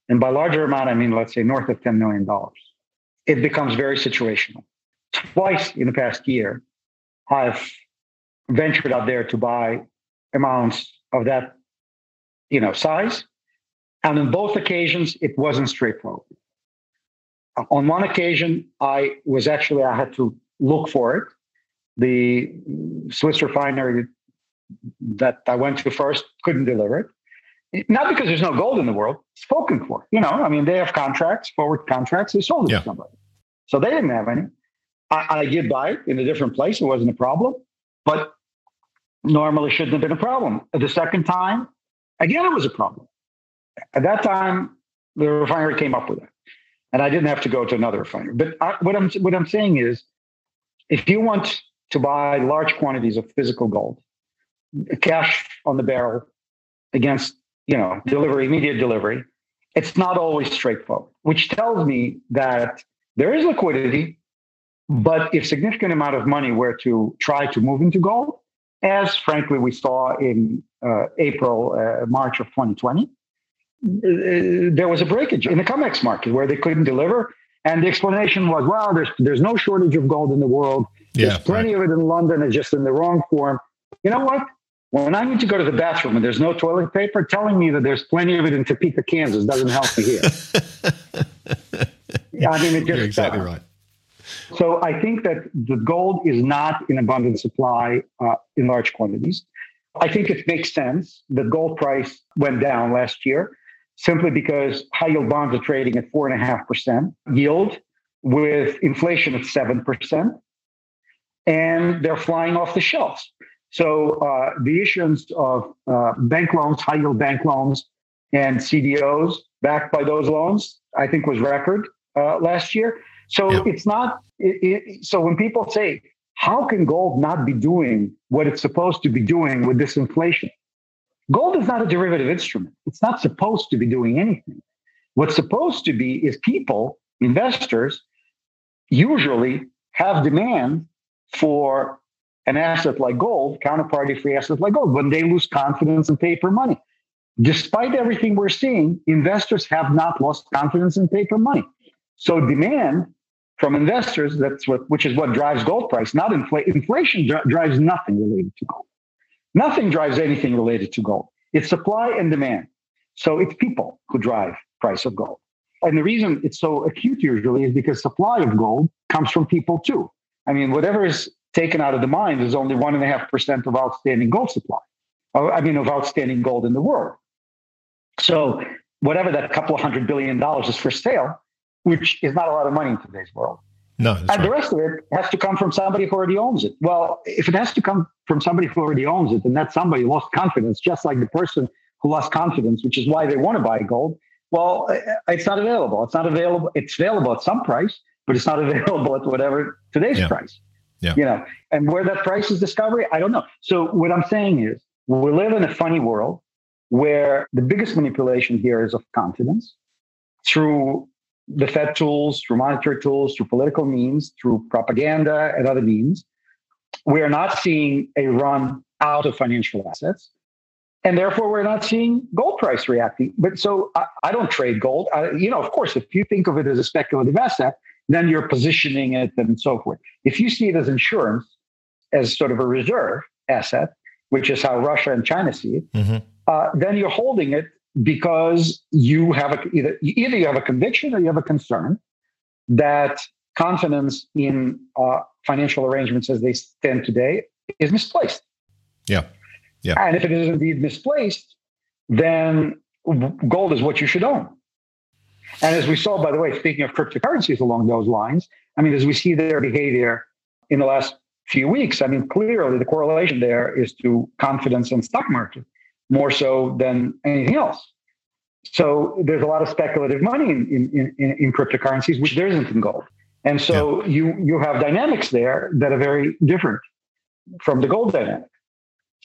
and by larger amount, I mean, let's say north of $10 million, it becomes very situational. Twice in the past year, I've ventured out there to buy amounts of that, you know, size. And on both occasions, it wasn't straightforward. On one occasion, I was actually, I had to look for it. The Swiss refinery that I went to first couldn't deliver it. Not because there's no gold in the world, spoken for. You know, I mean, they have contracts, forward contracts, they sold it yeah. to somebody. So they didn't have any. I, I did buy it in a different place. It wasn't a problem, but normally shouldn't have been a problem. The second time, again, it was a problem. At that time, the refinery came up with it, and I didn't have to go to another refinery. But I, what I'm what I'm saying is, if you want to buy large quantities of physical gold, cash on the barrel against you know delivery, immediate delivery, it's not always straightforward. Which tells me that there is liquidity, but if significant amount of money were to try to move into gold, as frankly we saw in uh, April, uh, March of 2020, uh, there was a breakage in the COMEX market where they couldn't deliver. And the explanation was, well, there's there's no shortage of gold in the world. There's yeah, plenty right. of it in London. It's just in the wrong form. You know what? When I need to go to the bathroom and there's no toilet paper, telling me that there's plenty of it in Topeka, Kansas doesn't help me here. [LAUGHS] I mean, it just You're exactly right. So I think that the gold is not in abundant supply uh, in large quantities. I think it makes sense that gold price went down last year simply because high yield bonds are trading at four and a half percent yield with inflation at seven percent, and they're flying off the shelves. So uh, the issuance of uh, bank loans, high yield bank loans, and CDOs backed by those loans, I think was record uh, last year. So it's not. It, it, so when people say, "How can gold not be doing what it's supposed to be doing with this inflation?" Gold is not a derivative instrument. It's not supposed to be doing anything. What's supposed to be is people, investors, usually have demand for an asset like gold, counterparty free assets like gold, when they lose confidence in paper money. Despite everything we're seeing, investors have not lost confidence in paper money. So demand from investors, that's what, which is what drives gold price, not inflation. Inflation drives nothing related to gold. Nothing drives anything related to gold. It's supply and demand. So it's people who drive price of gold. And the reason it's so acute usually is because supply of gold comes from people too. I mean, whatever is taken out of the mines is only one and a half percent of outstanding gold supply. Oh, I mean, of outstanding gold in the world. So whatever that couple of hundred billion dollars is for sale, which is not a lot of money in today's world. No, and right. the rest of it has to come from somebody who already owns it. Well, if it has to come from somebody who already owns it, then that somebody lost confidence, just like the person who lost confidence, which is why they want to buy gold. Well, uh, uh, it's not available. It's not available. It's available at some price, but it's not [LAUGHS] available at whatever today's yeah. price. Yeah. You know, and where that price is discovery, I don't know. So what I'm saying is we live in a funny world where the biggest manipulation here is of confidence through the Fed tools, through monetary tools, through political means, through propaganda and other means, we are not seeing a run out of financial assets. And therefore, we're not seeing gold price reacting. But so I, I don't trade gold. I, you know, of course, if you think of it as a speculative asset, then you're positioning it and so forth. If you see it as insurance, as sort of a reserve asset, which is how Russia and China see it, mm-hmm. uh, then you're holding it because you have a, either either you have a conviction or you have a concern that confidence in uh, financial arrangements as they stand today is misplaced. Yeah, yeah. And if it is indeed misplaced, then gold is what you should own. And as we saw, by the way, speaking of cryptocurrencies along those lines, I mean, as we see their behavior in the last few weeks, I mean, clearly the correlation there is to confidence in stock market more so than anything else. So there's a lot of speculative money in, in, in, in cryptocurrencies, which there isn't in gold. And so yeah. you you have dynamics there that are very different from the gold dynamic.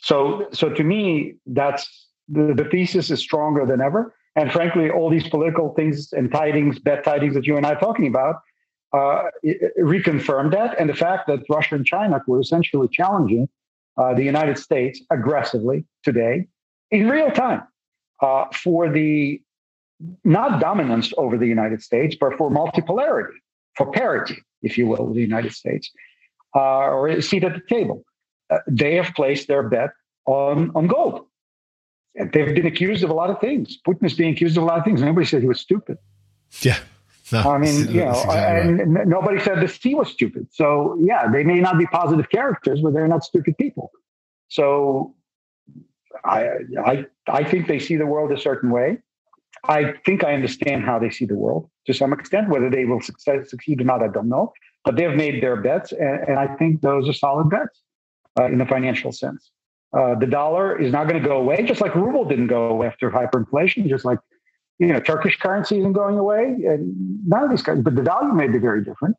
So so to me, that's the, the thesis is stronger than ever. And frankly, all these political things and tidings, bad tidings that you and I are talking about, uh, reconfirmed that. And the fact that Russia and China were essentially challenging uh, the United States aggressively today in real time uh, for the not dominance over the United States, but for multipolarity, for parity, if you will, with the United States, uh, or a seat at the table. Uh, they have placed their bet on, on gold. And they've been accused of a lot of things. Putin is being accused of a lot of things. Nobody said he was stupid. Yeah. No, I mean, you know, exactly and right. nobody said the Xi was stupid. So yeah, they may not be positive characters, but they're not stupid people. So I, I, I think they see the world a certain way. I think I understand how they see the world to some extent. Whether they will success, succeed or not, I don't know. But they've made their bets, and, and I think those are solid bets uh, in the financial sense. Uh, the dollar is not going to go away, just like ruble didn't go away after hyperinflation, just like you know Turkish currency isn't going away, and none of these. But the value may be very different,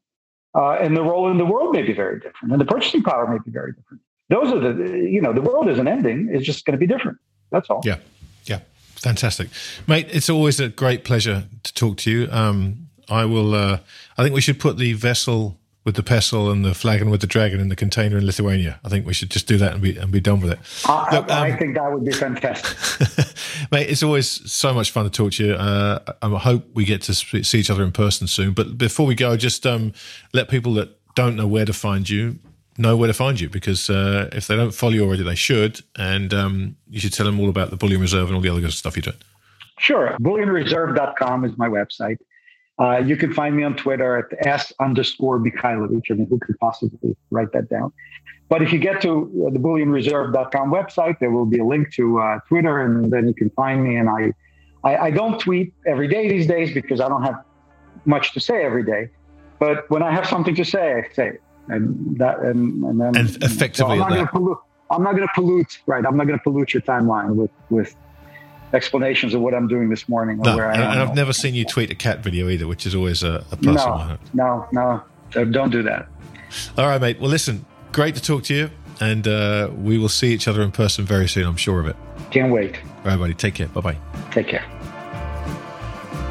uh, and the role in the world may be very different, and the purchasing power may be very different. Those are the you know the world isn't ending; it's just going to be different. That's all. Yeah, yeah, fantastic, mate. It's always a great pleasure to talk to you. Um, I will. Uh, I think we should put the vessel with the pestle and the flagon with the dragon in the container in Lithuania. I think we should just do that and be and be done with it. I, Look, I, um, I think that would be fantastic, [LAUGHS] mate. It's always so much fun to talk to you. Uh, I hope we get to see each other in person soon. But before we go, just um, let people that don't know where to find you know where to find you because uh, if they don't follow you already, they should. And um, you should tell them all about the Bullion Reserve and all the other good stuff you're doing. Sure. BullionReserve.com is my website. Uh, you can find me on Twitter at s underscore Mikhailovich. I mean, who could possibly write that down? But if you get to the bullionreserve.com website, there will be a link to uh, Twitter, and then you can find me. And I, I, I, don't tweet every day these days because I don't have much to say every day. But when I have something to say, I say it. And that, and, and then and effectively, so I'm not going to pollute. I'm not to pollute. Right, I'm not going to pollute your timeline with with explanations of what I'm doing this morning or no, where I am. And I've never seen you tweet a cat video either, which is always a, a plus. No, no, no, don't do that. All right, mate. Well, listen, great to talk to you, and uh, we will see each other in person very soon. I'm sure of it. Can't wait. All right, buddy. Take care. Bye bye. Take care.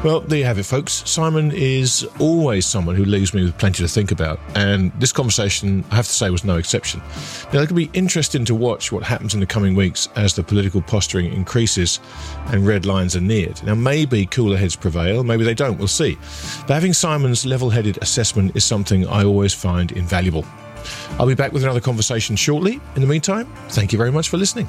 Well, there you have it, folks. Simon is always someone who leaves me with plenty to think about, and this conversation, I have to say, was no exception. Now, it could be interesting to watch what happens in the coming weeks as the political posturing increases and red lines are neared. Now, maybe cooler heads prevail, maybe they don't, we'll see. But having Simon's level headed assessment is something I always find invaluable. I'll be back with another conversation shortly. In the meantime, thank you very much for listening.